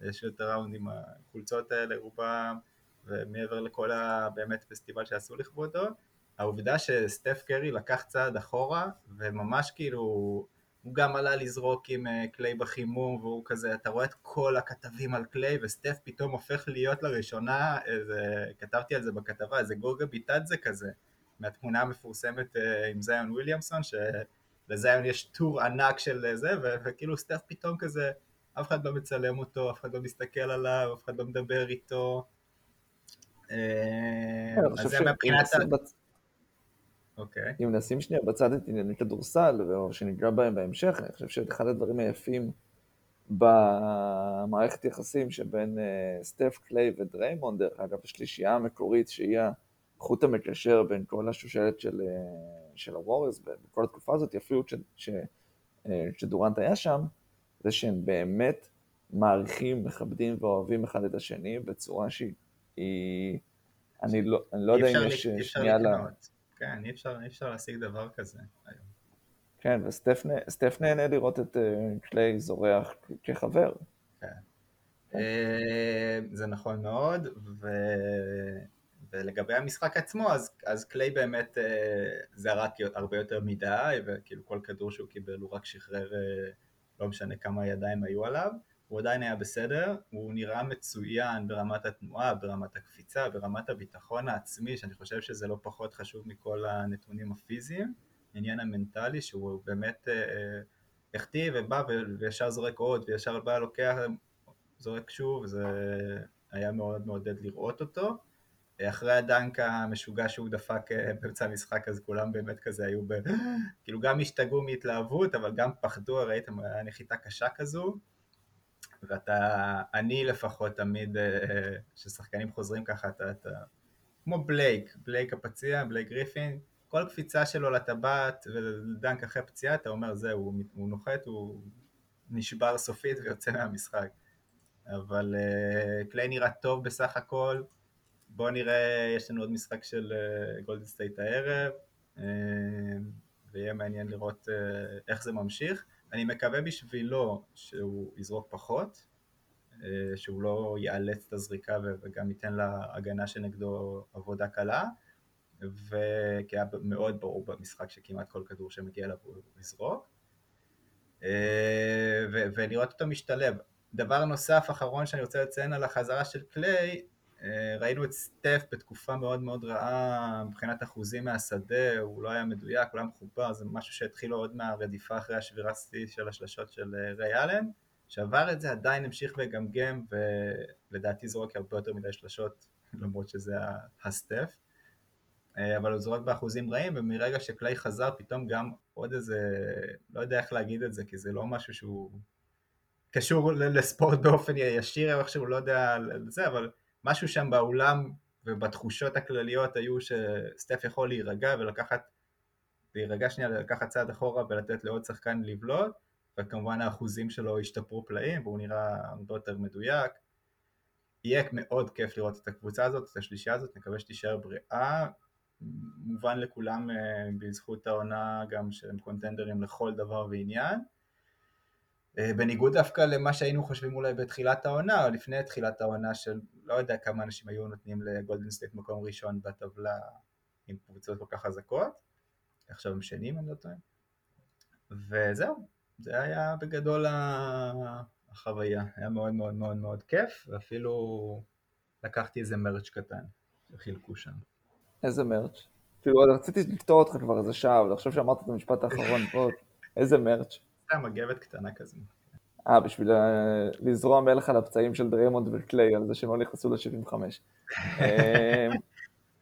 לשוט הראונד עם החולצות האלה רובם, ומעבר לכל ה... באמת פסטיבל שעשו לכבודו, העובדה שסטף קרי לקח צעד אחורה, וממש כאילו, הוא גם עלה לזרוק עם אה, קליי בחימום, והוא כזה, אתה רואה את כל הכתבים על קליי, וסטף פתאום הופך להיות לראשונה, איזה, כתבתי על זה בכתבה, איזה גוגה ביטאדזה כזה, מהתמונה המפורסמת אה, עם זיון וויליאמסון, שלזיון יש טור ענק של זה, ו- וכאילו סטף פתאום כזה, אף אחד לא מצלם אותו, אף אחד לא מסתכל עליו, אף אחד לא מדבר איתו. אה, אז זה מבחינת אוקיי. אם נשים שנייה בצד את ענייני כדורסל, או שניגע בהם בהמשך, אני חושב שאחד הדברים היפים במערכת יחסים שבין אה, סטף, קליי ודריימונד, דרך אגב, השלישייה המקורית שהיא החוט המקשר בין כל השושלת של, אה, של הוורס בכל התקופה הזאת, אפילו כש- כש- אה, כשדורנט היה שם, זה שהם באמת מעריכים, מכבדים ואוהבים אחד את השני בצורה שהיא... היא- אני לא, אני לא יודע אם יש שנייה ל... כן, אי אפשר, אי אפשר להשיג דבר כזה היום. כן, וסטף נה- סטף נהנה לראות את אה, קליי זורח כחבר. אה, זה נכון מאוד, ו... ולגבי המשחק עצמו, אז, אז קליי באמת אה, זרק הרבה יותר מדי, וכאילו כל כדור שהוא קיבל הוא רק שחרר, אה, לא משנה כמה ידיים היו עליו, הוא עדיין היה בסדר, הוא נראה מצוין ברמת התנועה, ברמת הקפיצה, ברמת הביטחון העצמי, שאני חושב שזה לא פחות חשוב מכל הנתונים הפיזיים, העניין המנטלי שהוא באמת אה, החטיא ובא וישר זורק עוד, וישר בא לוקח זורק שוב, זה היה מאוד מעודד לראות אותו. אחרי הדנק המשוגע שהוא דפק אה, באמצע המשחק, אז כולם באמת כזה היו ב... כאילו גם השתגעו מהתלהבות, אבל גם פחדו, ראיתם, היה נחיתה קשה כזו. ואתה, אני לפחות תמיד, אה, כששחקנים חוזרים ככה, אתה, אתה, כמו בלייק, בלייק הפציע, בלייק גריפין, כל קפיצה שלו לטבעת ולדנק אחרי פציעה, אתה אומר, זהו, הוא, הוא נוחת, הוא נשבר סופית ויוצא מהמשחק. אבל uh, קליי נראה טוב בסך הכל. בואו נראה, יש לנו עוד משחק של גולדן uh, סטייט הערב, uh, ויהיה מעניין לראות uh, איך זה ממשיך. אני מקווה בשבילו שהוא יזרוק פחות, שהוא לא יאלץ את הזריקה וגם ייתן להגנה שנגדו עבודה קלה, וכי היה מאוד ברור במשחק שכמעט כל כדור שמגיע אליו הוא יזרוק. ולראות אותו משתלב. דבר נוסף אחרון שאני רוצה לציין על החזרה של קליי, אה, ראינו את סטף בתקופה מאוד מאוד רעה מבחינת אחוזים מהשדה, הוא לא היה מדויק, הוא לא היה מחובר, זה משהו שהתחיל עוד מהרדיפה אחרי השבירה שיא של השלשות של אה, ריי אלן, שעבר את זה עדיין המשיך וגמגם, ולדעתי זורק הרבה יותר מדי שלשות, למרות שזה הסטף. אה, אבל הוא זורק באחוזים רעים, ומרגע שקליי חזר פתאום גם עוד איזה, לא יודע איך להגיד את זה, כי זה לא משהו שהוא קשור לספורט באופן ישיר, או איכשהו לא יודע על זה, אבל משהו שם באולם ובתחושות הכלליות היו שסטף יכול להירגע ולקחת, להירגע שנייה, לקחת צעד אחורה ולתת לעוד שחקן לבלוט, וכמובן האחוזים שלו השתפרו פלאים והוא נראה הרבה יותר מדויק. יהיה מאוד כיף לראות את הקבוצה הזאת, את השלישייה הזאת, נקווה שתישאר בריאה. מובן לכולם אה, בזכות העונה גם שהם קונטנדרים לכל דבר ועניין. אה, בניגוד דווקא למה שהיינו חושבים אולי בתחילת העונה, או לפני תחילת העונה של לא יודע כמה אנשים היו נותנים לגולדן סטייט מקום ראשון בטבלה עם קבוצות כל כך חזקות, עכשיו הם שניים אני לא טועה, וזהו, זה היה בגדול החוויה, היה מאוד מאוד מאוד מאוד כיף, ואפילו לקחתי איזה merch קטן שחילקו שם. איזה merch? כאילו רציתי לקטוע אותך כבר איזה שעה, אבל עכשיו שאמרת את המשפט האחרון, בוא, איזה merch? סתם מגבת קטנה כזו. אה, בשביל אה, לזרוע מלח על הפצעים של דריימונד וקליי, על זה שהם לא נכנסו ל-75. אה,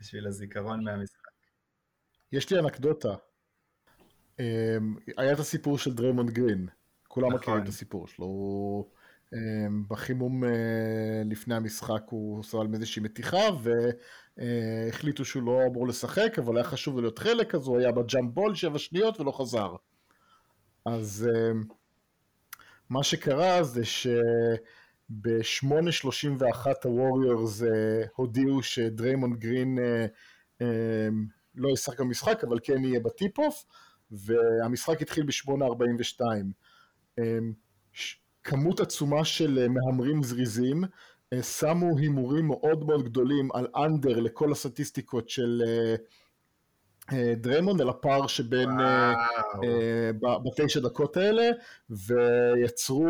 בשביל הזיכרון מהמשחק. יש לי אנקדוטה. אה, היה את הסיפור של דריימונד גרין. כולם נכון. מכירים את הסיפור שלו. הוא בחימום לפני המשחק הוא סבל מאיזושהי מתיחה והחליטו שהוא לא אמור לשחק אבל היה חשוב להיות חלק אז הוא היה ב jump ball שבע שניות ולא חזר. אז מה שקרה זה שב-8.31 הווריורס הודיעו שדריימונד גרין אה, אה, לא ישחק במשחק אבל כן יהיה ב tip-off והמשחק התחיל ב-8.42 אה, כמות עצומה של מהמרים זריזים שמו הימורים מאוד מאוד גדולים על under לכל הסטטיסטיקות של אה, דריימונד על הפער שבין אה, אה, בתשע דקות האלה ויצרו.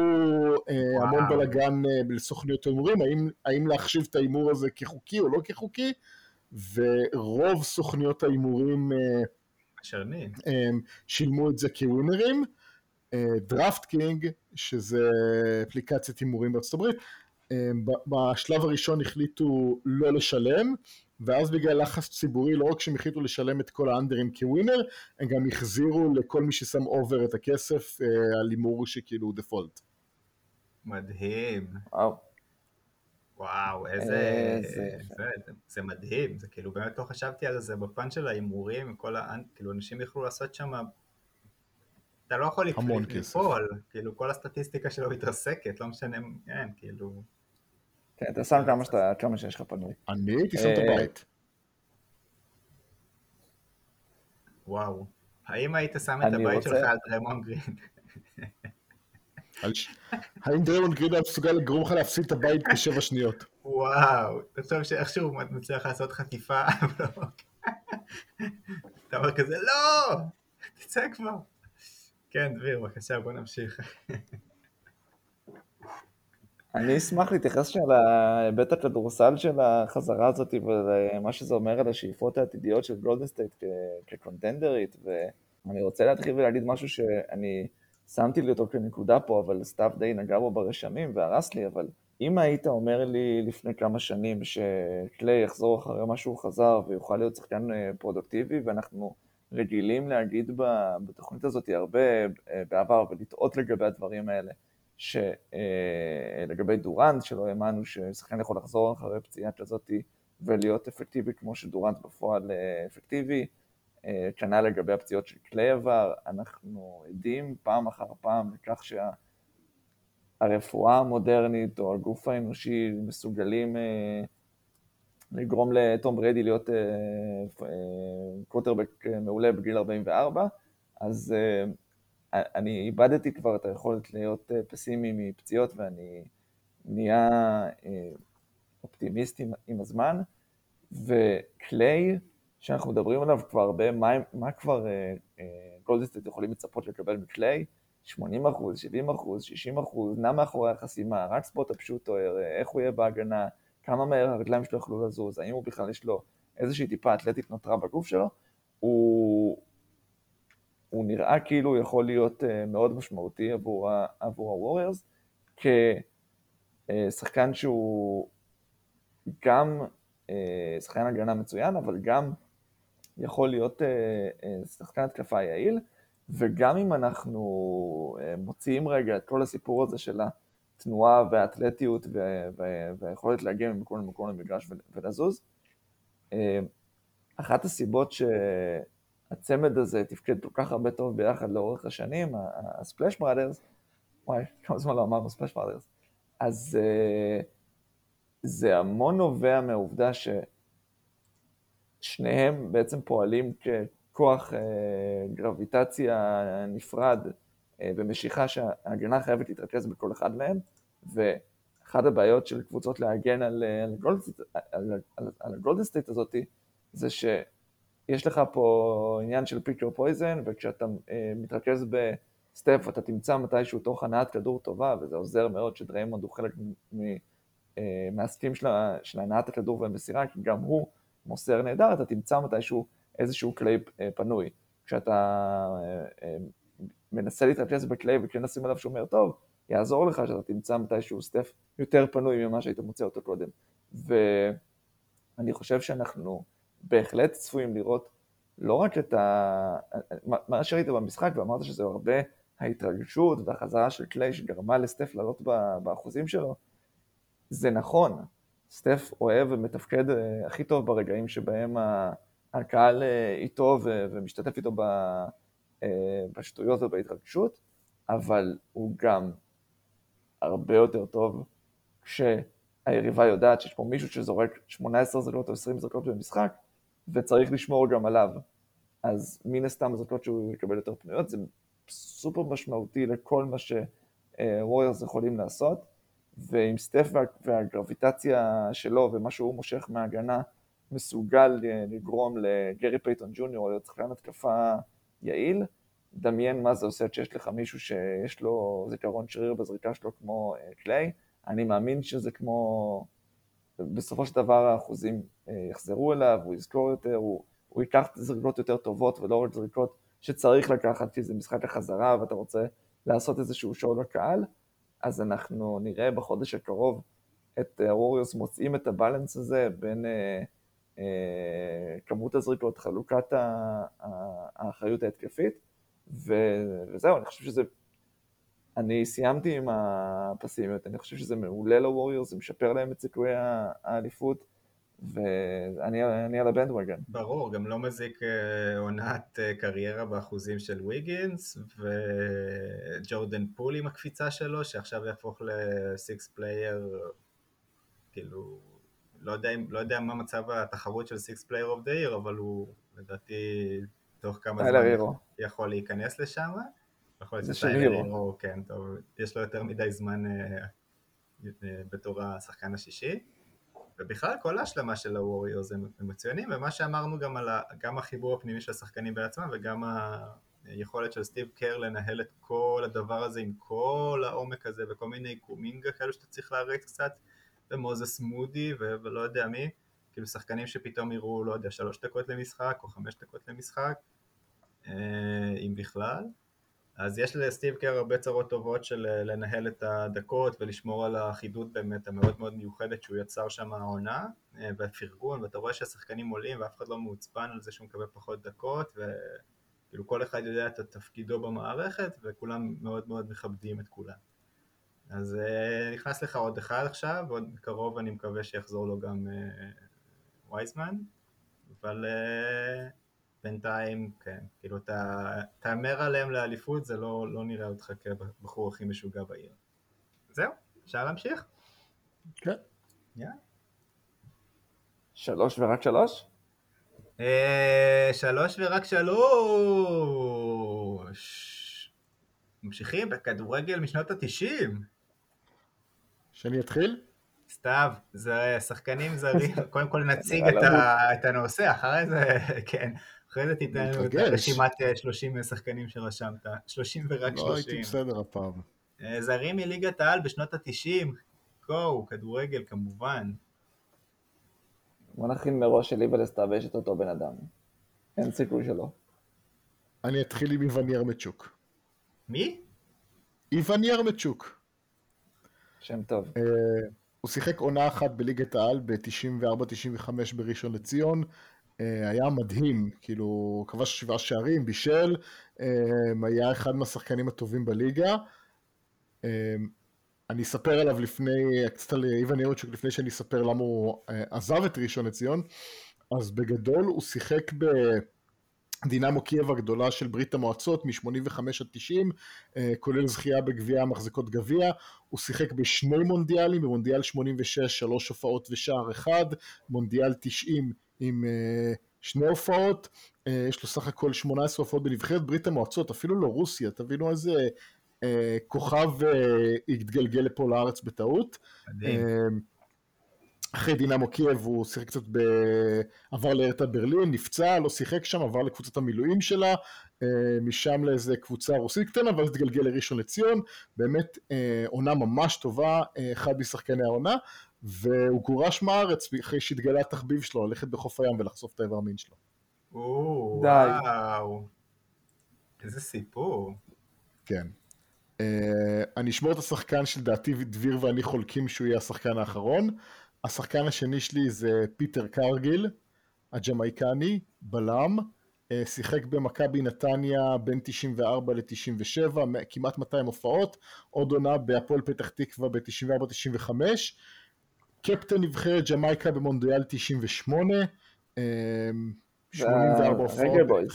המון בלאגן לסוכניות ההימורים האם, האם להחשיב את ההימור הזה כחוקי או לא כחוקי ורוב סוכניות ההימורים שילמו את זה כווינרים Draft King שזה אפליקציית הימורים בארצות הברית בשלב הראשון החליטו לא לשלם ואז בגלל לחץ ציבורי לא רק שהם החליטו לשלם את כל האנדרים כווינר, הם גם החזירו לכל מי ששם אובר את הכסף אה, על הימור שכאילו דפולט. מדהים. וואו. וואו, איזה... אה, זה... זה, זה מדהים, זה כאילו באמת לא חשבתי על זה בפן של ההימורים, כל ה... כאילו אנשים יכלו לעשות שם... אתה לא יכול כסף. כאילו כל הסטטיסטיקה שלו מתרסקת, לא משנה, כן, כאילו... כן, אתה שם כמה שאתה, כמה שיש לך פנוי. אני הייתי שם את אה, הבית. וואו. האם היית שם את הבית שלך על דרמון גרין? האם דרמון גרין היה מסוגל לגרום לך להפסיד את הבית בשבע שניות? וואו, תחשוב שאיכשהו הוא מצליח לעשות חטיפה, אתה אומר כזה, לא! תצא כבר. כן, דביר, בבקשה, בוא נמשיך. אני אשמח להתייחס אל ההיבט הכדורסל של החזרה הזאת ומה שזה אומר על השאיפות העתידיות של גולדן סטייט כקונטנדרית ואני רוצה להתחיל ולהגיד משהו שאני שמתי לי אותו כנקודה פה אבל סתיו די נגע בו ברשמים והרס לי אבל אם היית אומר לי לפני כמה שנים שקליי יחזור אחרי מה שהוא חזר ויוכל להיות שחקן אה, פרודוקטיבי ואנחנו רגילים להגיד בתוכנית הזאת הרבה אה, בעבר ולטעות לגבי הדברים האלה שלגבי אה, דורנט, שלא האמנו ששחקן יכול לחזור אחרי פציעה כזאת ולהיות אפקטיבי כמו שדורנט בפועל אה, אפקטיבי, אה, כנ"ל לגבי הפציעות של קליי עבר, אנחנו עדים פעם אחר פעם לכך שהרפואה המודרנית או הגוף האנושי מסוגלים לגרום לתום בריידי להיות קוורטרבק מעולה בגיל 44, אז אני איבדתי כבר את היכולת להיות אה, פסימי מפציעות ואני נהיה אה, אופטימיסט עם, עם הזמן, וקליי, שאנחנו מדברים עליו כבר הרבה, מה, מה כבר אה, גולדן סטייט יכולים לצפות לקבל מקליי? 80 אחוז, 70 אחוז, 60 אחוז, נע מאחורי החסימה, רק spot up shooter, איך הוא יהיה בהגנה, כמה מהר הרגליים שלו יכלו לזוז, האם הוא בכלל יש לו איזושהי טיפה אתלטית נותרה בגוף שלו, הוא, הוא נראה כאילו הוא יכול להיות uh, מאוד משמעותי עבור, עבור הווריירס, כשחקן שהוא גם uh, שחקן הגנה מצוין, אבל גם יכול להיות שחקן התקפה יעיל, וגם אם אנחנו מוציאים רגע את כל הסיפור הזה של התנועה והאתלטיות והיכולת להגיע ממקום למקום למגרש ולזוז, אחת הסיבות שהצמד הזה תפקד כל כך הרבה טוב ביחד לאורך השנים, הספלאש בראדרס, וואי, כמה זמן לא אמרנו ספלאש בראדרס, אז uh, זה המון נובע מהעובדה ששניהם בעצם פועלים ככוח uh, גרביטציה נפרד uh, במשיכה שההגנה חייבת להתרכז בכל אחד מהם, ואחת הבעיות של קבוצות להגן על, על הגולדן סטייט הזאתי, זה שיש לך פה עניין של your poison, וכשאתה אה, מתרכז בסטף אתה תמצא מתישהו תוך הנעת כדור טובה, וזה עוזר מאוד שדריימונד הוא חלק אה, מהסכים של, של הנעת הכדור והמסירה, כי גם הוא מוסר נהדר, אתה תמצא מתישהו איזשהו קליי אה, פנוי. כשאתה מנסה להתרכז בקליי וכן לשים עליו שומר טוב, יעזור לך שאתה תמצא מתישהו סטף יותר פנוי ממה שהיית מוצא אותו קודם. ואני חושב שאנחנו בהחלט צפויים לראות לא רק את ה... מה שראית במשחק, ואמרת שזה הרבה ההתרגשות והחזרה של קליי שגרמה לסטף לעלות באחוזים שלו, זה נכון. סטף אוהב ומתפקד אה, הכי טוב ברגעים שבהם הקהל אה, איתו ומשתתף איתו אה, בשטויות ובהתרגשות, אבל הוא גם הרבה יותר טוב כשהיריבה יודעת שיש פה מישהו שזורק 18 זרקות או 20 זרקות במשחק, וצריך לשמור גם עליו. אז מן הסתם הזרקות שהוא יקבל יותר פנויות, זה סופר משמעותי לכל מה שווריורס יכולים לעשות, ועם סטף וה, והגרביטציה שלו ומה שהוא מושך מההגנה, מסוגל לגרום לגרי פייטון ג'וניור להיות שחקן התקפה יעיל, דמיין מה זה עושה כשיש לך מישהו שיש לו זיכרון שריר בזריקה שלו כמו קליי, אני מאמין שזה כמו בסופו של דבר האחוזים אה, יחזרו אליו, הוא יזכור יותר, הוא, הוא ייקח זריקות יותר טובות ולא רק זריקות שצריך לקחת כי זה משחק החזרה ואתה רוצה לעשות איזשהו show לקהל, אז אנחנו נראה בחודש הקרוב את הווריורס מוצאים את ה balance הזה בין אה, אה, כמות הזריקות, חלוקת האחריות ההתקפית, וזהו, אני חושב שזה אני סיימתי עם הפסימיות, אני חושב שזה מעולה לווריורס, זה משפר להם את סיכויי האליפות, ואני על ה bandwagon. ברור, גם לא מזיק אה, עונת אה, קריירה באחוזים של ויגינס, וג'ורדן פול עם הקפיצה שלו, שעכשיו יהפוך ל sixth player, כאילו, לא יודע, לא יודע מה מצב התחרות של sixth player of the year, אבל הוא לדעתי תוך כמה זמן יכול להיכנס לשם. יכול להיות הירו, כן, טוב, יש לו יותר מדי זמן אה, אה, בתור השחקן השישי. ובכלל כל ההשלמה של הווריורס הם מצוינים, ומה שאמרנו גם על ה, גם החיבור הפנימי של השחקנים בעצמם וגם היכולת של סטיב קר לנהל את כל הדבר הזה עם כל העומק הזה וכל מיני קומינגה כאלו שאתה צריך להריץ קצת, ומוזס מודי ו- ולא יודע מי, כאילו שחקנים שפתאום יראו, לא יודע, שלוש דקות למשחק או חמש דקות למשחק, אה, אם בכלל. אז יש לסטיב קר הרבה צרות טובות של אה, לנהל את הדקות ולשמור על האחידות באמת המאוד מאוד מיוחדת שהוא יצר שם העונה אה, והפרגון ואתה רואה שהשחקנים עולים ואף אחד לא מעוצבן על זה שהוא מקבל פחות דקות וכאילו כל אחד יודע את תפקידו במערכת וכולם מאוד מאוד מכבדים את כולם. אז אה, נכנס לך עוד אחד עכשיו ועוד קרוב אני מקווה שיחזור לו גם וייזמן אבל בינתיים, כן, כאילו אתה תהמר עליהם לאליפות, זה לא, לא נראה אותך כבחור הכי משוגע בעיר. זהו, אפשר להמשיך? כן. Yeah. שלוש ורק שלוש? אה, שלוש ורק שלוש. ממשיכים בכדורגל משנות התשעים. שאני אתחיל? סתיו, זה שחקנים זרים, קודם כל נציג את, ה, את הנושא, אחרי זה, כן, אחרי זה תיתן לנו את רשימת 30 אה, שחקנים שרשמת, 30 ורק 30. לא הייתי בסדר הפעם. אה, זרים מליגת העל בשנות ה-90, גו, כדורגל כמובן. בוא נכין מראש שלי ולסטאב יש את אותו בן אדם. אין סיכוי שלא. אני אתחיל עם איוון ירמצ'וק. מי? איוון ירמצ'וק. שם טוב. אה, הוא שיחק עונה אחת בליגת העל ב-94-95 בראשון לציון. אה, היה מדהים, כאילו, כבש שבעה שערים, בישל, אה, היה אחד מהשחקנים הטובים בליגה. אה, אני אספר עליו לפני, קצת על איוון ירצ'וק לפני שאני אספר למה הוא עזב את ראשון לציון. אז בגדול הוא שיחק בדינמו קייב הגדולה של ברית המועצות מ-85 עד 90, אה, כולל זכייה בגביע המחזיקות גביע. הוא שיחק בשני מונדיאלים, במונדיאל 86 שלוש הופעות ושער אחד, מונדיאל 90 עם אה, שני הופעות, אה, יש לו סך הכל 18 הופעות בנבחרת ברית המועצות, אפילו לא רוסיה, תבינו איזה אה, כוכב התגלגל לפה לארץ בטעות. מדהים. אחרי דינמו קייב הוא שיחק קצת ב... עבר לארטה ברלין, נפצע, לא שיחק שם, עבר לקבוצת המילואים שלה, משם לאיזה קבוצה רוסית קטנה, ואז התגלגל לראשון לציון, באמת עונה ממש טובה, אחד משחקני העונה, והוא גורש מהארץ אחרי שהתגלה התחביב שלו, ללכת בחוף הים ולחשוף את האיבר מין שלו. או, די. וואו. איזה סיפור. כן. אה, אני אשמור את השחקן שלדעתי דביר ואני חולקים שהוא יהיה השחקן האחרון. השחקן השני שלי זה פיטר קרגיל, הג'מייקני, בלם. אה, שיחק במכבי נתניה בין 94 ל-97, כמעט 200 הופעות. עוד עונה בהפועל פתח תקווה ב-94-95. קפטן נבחרת ג'מייקה במונדיאל 98. אה, 84 הופעות. רגל בויז.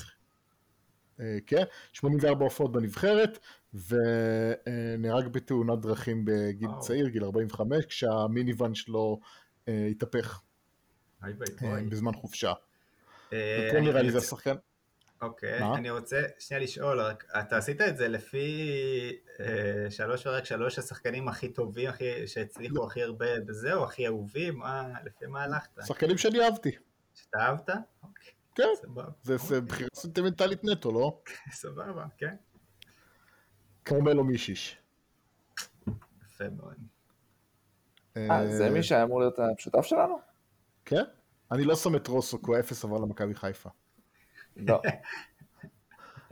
אה, כן, 84 הופעות בנבחרת, ונהרג בתאונת דרכים בגיל. צעיר, גיל 45, כשהמיניוון שלו אה, התהפך אה. בזמן חופשה. אה, ופה נראה לי זה השחקן. אוקיי, מה? אני רוצה שנייה לשאול, רק אתה עשית את זה לפי אה, שלוש ורק שלוש השחקנים הכי טובים, הכי, שהצליחו הכי הרבה בזה, או הכי אהובים? מה, לפי מה הלכת? שחקנים שאני אהבתי. שאתה אהבת? אוקיי, כן, סבבה. זה זה בחירה סנטימנטלית נטו, לא? סבבה, כן. כרמלו מישיש. יפה מאוד. אה, זה מי שהיה אמור להיות השותף שלנו? כן? אני לא שם את רוסו, כי הוא אפס עבר למכבי חיפה. לא.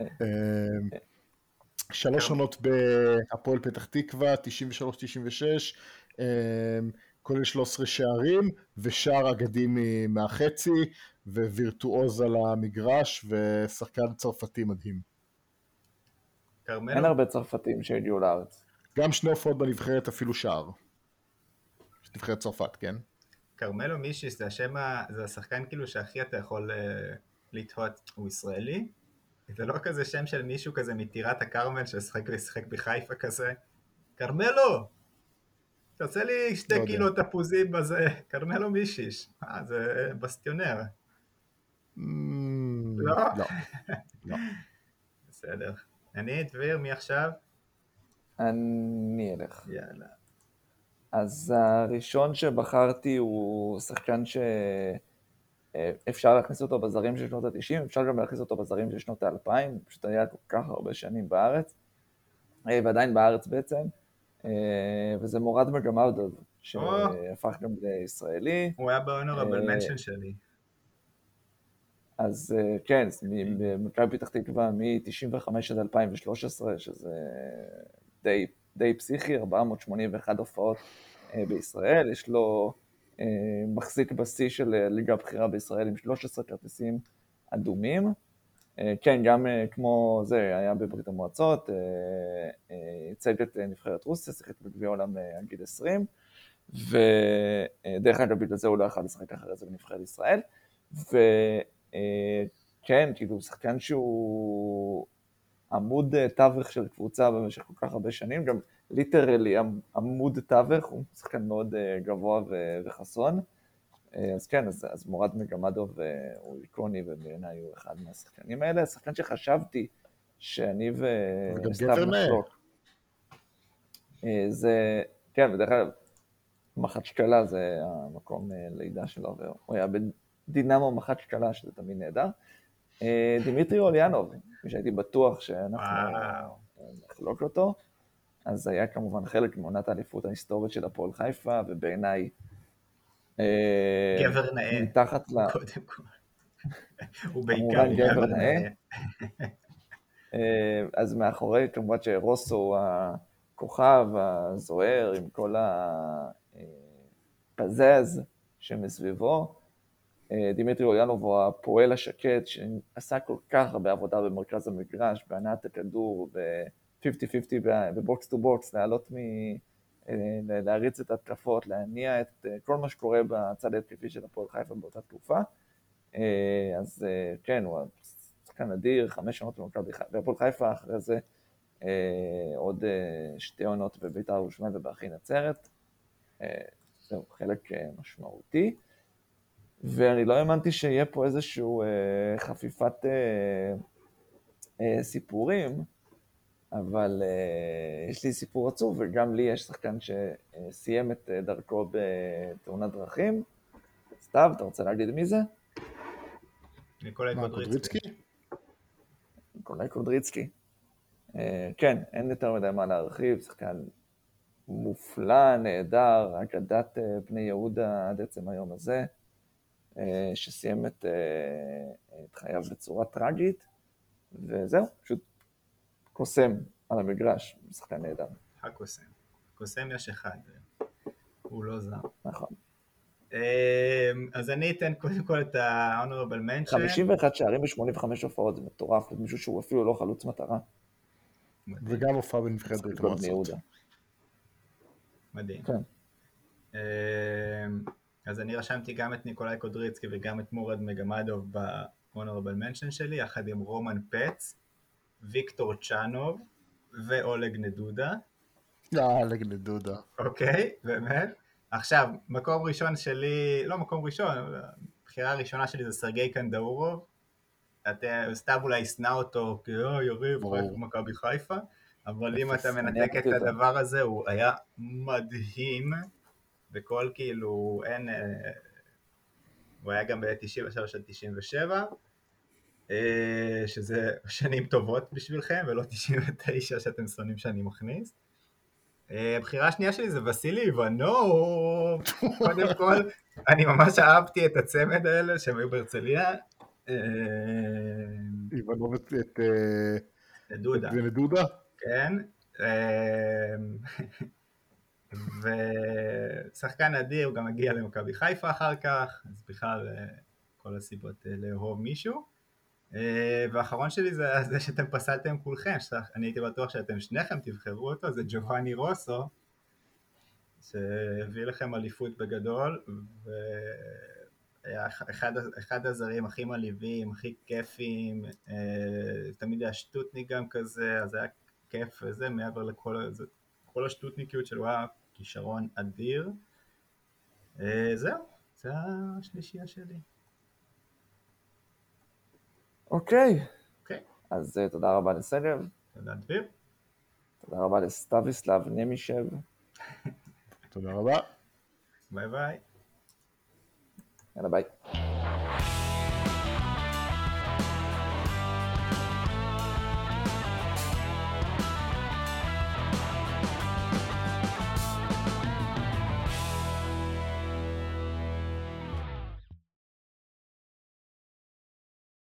אה, שלוש עונות בהפועל פתח תקווה, 93-96, אה, כולל 13 שערים, ושער אגדי מהחצי, ווירטואוז על המגרש, ושחקן צרפתי מדהים. אין הרבה צרפתים שהגיעו לארץ. גם שני הופעות בנבחרת, אפילו שער. נבחרת צרפת, כן? כרמלו מישיס זה השם, זה השחקן כאילו שהכי אתה יכול אה, לתהות, הוא ישראלי? זה לא כזה שם של מישהו כזה מטירת הכרמל ששחק ושיחק בחיפה כזה? כרמלו! תעשה לי לא שתי יודע. קילו תפוזים בזה, כרמלו מישיש. אה, זה בסטיונר. Mm, לא? לא. לא. בסדר. אני, דביר, מי עכשיו? אני אלך. יאללה. אז הראשון שבחרתי הוא שחקן שאפשר להכניס אותו בזרים של שנות ה-90, אפשר גם להכניס אותו בזרים של שנות ה-2000, פשוט היה כל כך הרבה שנים בארץ, אה, ועדיין בארץ בעצם, אה, וזה מורד מגמרדוב, שהפך גם לישראלי. הוא היה אה, מנשן שלי. אז אה, כן, אז מ- במכבי פתח תקווה מ-95 עד 2013, שזה די, די פסיכי, 481 הופעות אה, בישראל, יש לו אה, מחזיק בשיא של אה, ליגה הבכירה בישראל עם 13 כרטיסים אדומים. אה, כן, גם אה, כמו זה, היה בברית המועצות, אה, אה, ייצג את אה, נבחרת רוסיה, שיחק בגביע העולם אה, עד גיל 20, ודרך אגב, בגלל זה הוא לא יכל לשחק אחרי זה בנבחרת ישראל. וכן, כאילו, הוא שחקן שהוא עמוד אה, תווך של קבוצה במשך כל כך הרבה שנים, גם ליטרלי עמוד תווך, הוא שחקן מאוד אה, גבוה וחסון. אה, אז כן, אז, אז מורד מגמדוב אה, הוא איקוני ובעיניי הוא אחד מהשחקנים האלה. שחקן שחשבתי שאני וסתיו. נחלוק. זה, כן, בדרך כלל מחצ'קלה זה המקום לידה שלו, והוא היה בדינמו מחצ'קלה, שזה תמיד נהדר. דימיטרי אוליאנוב, מי שהייתי בטוח שאנחנו. נחלוק אותו, אז היה כמובן חלק מעונת האליפות ההיסטורית של הפועל חיפה, ובעיניי אה, גבר נאה. מתחת ל... קודם כל. הוא בעיקר גבר נאה. אה, אז מאחורי, כמובן שרוסו הוא הכוכב הזוהר עם כל הפזז שמסביבו. אה, דימיטרי אוליאנוב הוא הפועל השקט שעשה כל כך הרבה עבודה במרכז המגרש, בהנעת הכדור, ב-50-50 ב box to box, לעלות מ... אה, להריץ את ההתקפות, להניע את אה, כל מה שקורה בצד ההתקפי של הפועל חיפה באותה תקופה. אה, אז כן, הוא שחקן אדיר, חמש עונות במכבי חיפה, אחרי זה עוד שתי עונות בבית"ר ירושלים ובאחי נצרת. זהו, חלק משמעותי. ואני לא האמנתי שיהיה פה איזשהו אה, חפיפת סיפורים, אבל אה, יש לי סיפור עצוב, וגם לי יש שחקן שסיים את אה, דרכו בתאונת דרכים. סתיו, אתה רוצה להגיד מי זה? ניקולאי קודריצקי. ניקולאי קודריצקי. אה, כן, אין יותר מדי מה להרחיב, שחקן מופלא, נהדר, אגדת אה, בני יהודה עד עצם היום הזה, אה, שסיים את, את חייו בצורה טרגית, וזהו, פשוט קוסם על המגרש, שחקן נהדר, הקוסם. קוסם יש אחד. הוא לא זר. נכון. אמ, אז אני אתן קודם כל את ה-honorable mention. 51 שערים ב-85 הופעות, זה מטורף, מישהו שהוא אפילו לא חלוץ מטרה, וגם הופעה בנבחרת ברית המועצות. מדהים. כן. אמ, אז אני רשמתי גם את ניקולאי קודריצקי וגם את מורד מגמדוב ב-honorable mention שלי, יחד עם רומן פץ, ויקטור צ'אנוב ואולג נדודה, אה, לגנדודה. אוקיי? באמת? עכשיו, מקום ראשון שלי, לא מקום ראשון, הבחירה הראשונה שלי זה סרגי קנדאורוב. אתה סתיו אולי ישנא אותו כאו יריב, ברור. חיפה מכבי חיפה, אבל אם אתה מנתק את. הדבר הזה, הוא היה מדהים, בכל כאילו, אין... אה, הוא היה גם ב-93 עד 97, אה, שזה שנים טובות בשבילכם, ולא 99 שאתם שונאים שאני מכניס. אה, הבחירה השנייה שלי זה וסילי איוונוב, קודם כל, אני ממש אהבתי את הצמד האלה שהם היו בהרצליה. אה, איוונוב את את, אה, דודה, את נדודה? כן. אה, ושחקן אדיר, הוא גם הגיע למכבי חיפה אחר כך, אז בכלל אה, כל הסיבות אה, לאהוב מישהו. אה, והאחרון שלי זה זה שאתם פסלתם כולכם, שאני הייתי בטוח שאתם שניכם תבחרו אותו, זה ג'ובאני רוסו, שהביא לכם אליפות בגדול, והיה אחד, הזרים הכי מלהיבים, הכי כיפים, אה, תמיד היה שטוטניק גם כזה, אז היה כיף וזה, מעבר לכל זה, כל השטותניקיות שלו היה כישרון אדיר. אה, זהו, זה השלישייה שלי. אוקיי, אוקיי, אז אה, תודה רבה לסגב, תודה דביר. תודה רבה לסטאביסלב נמישב. תודה רבה. ביי ביי. יאללה ביי.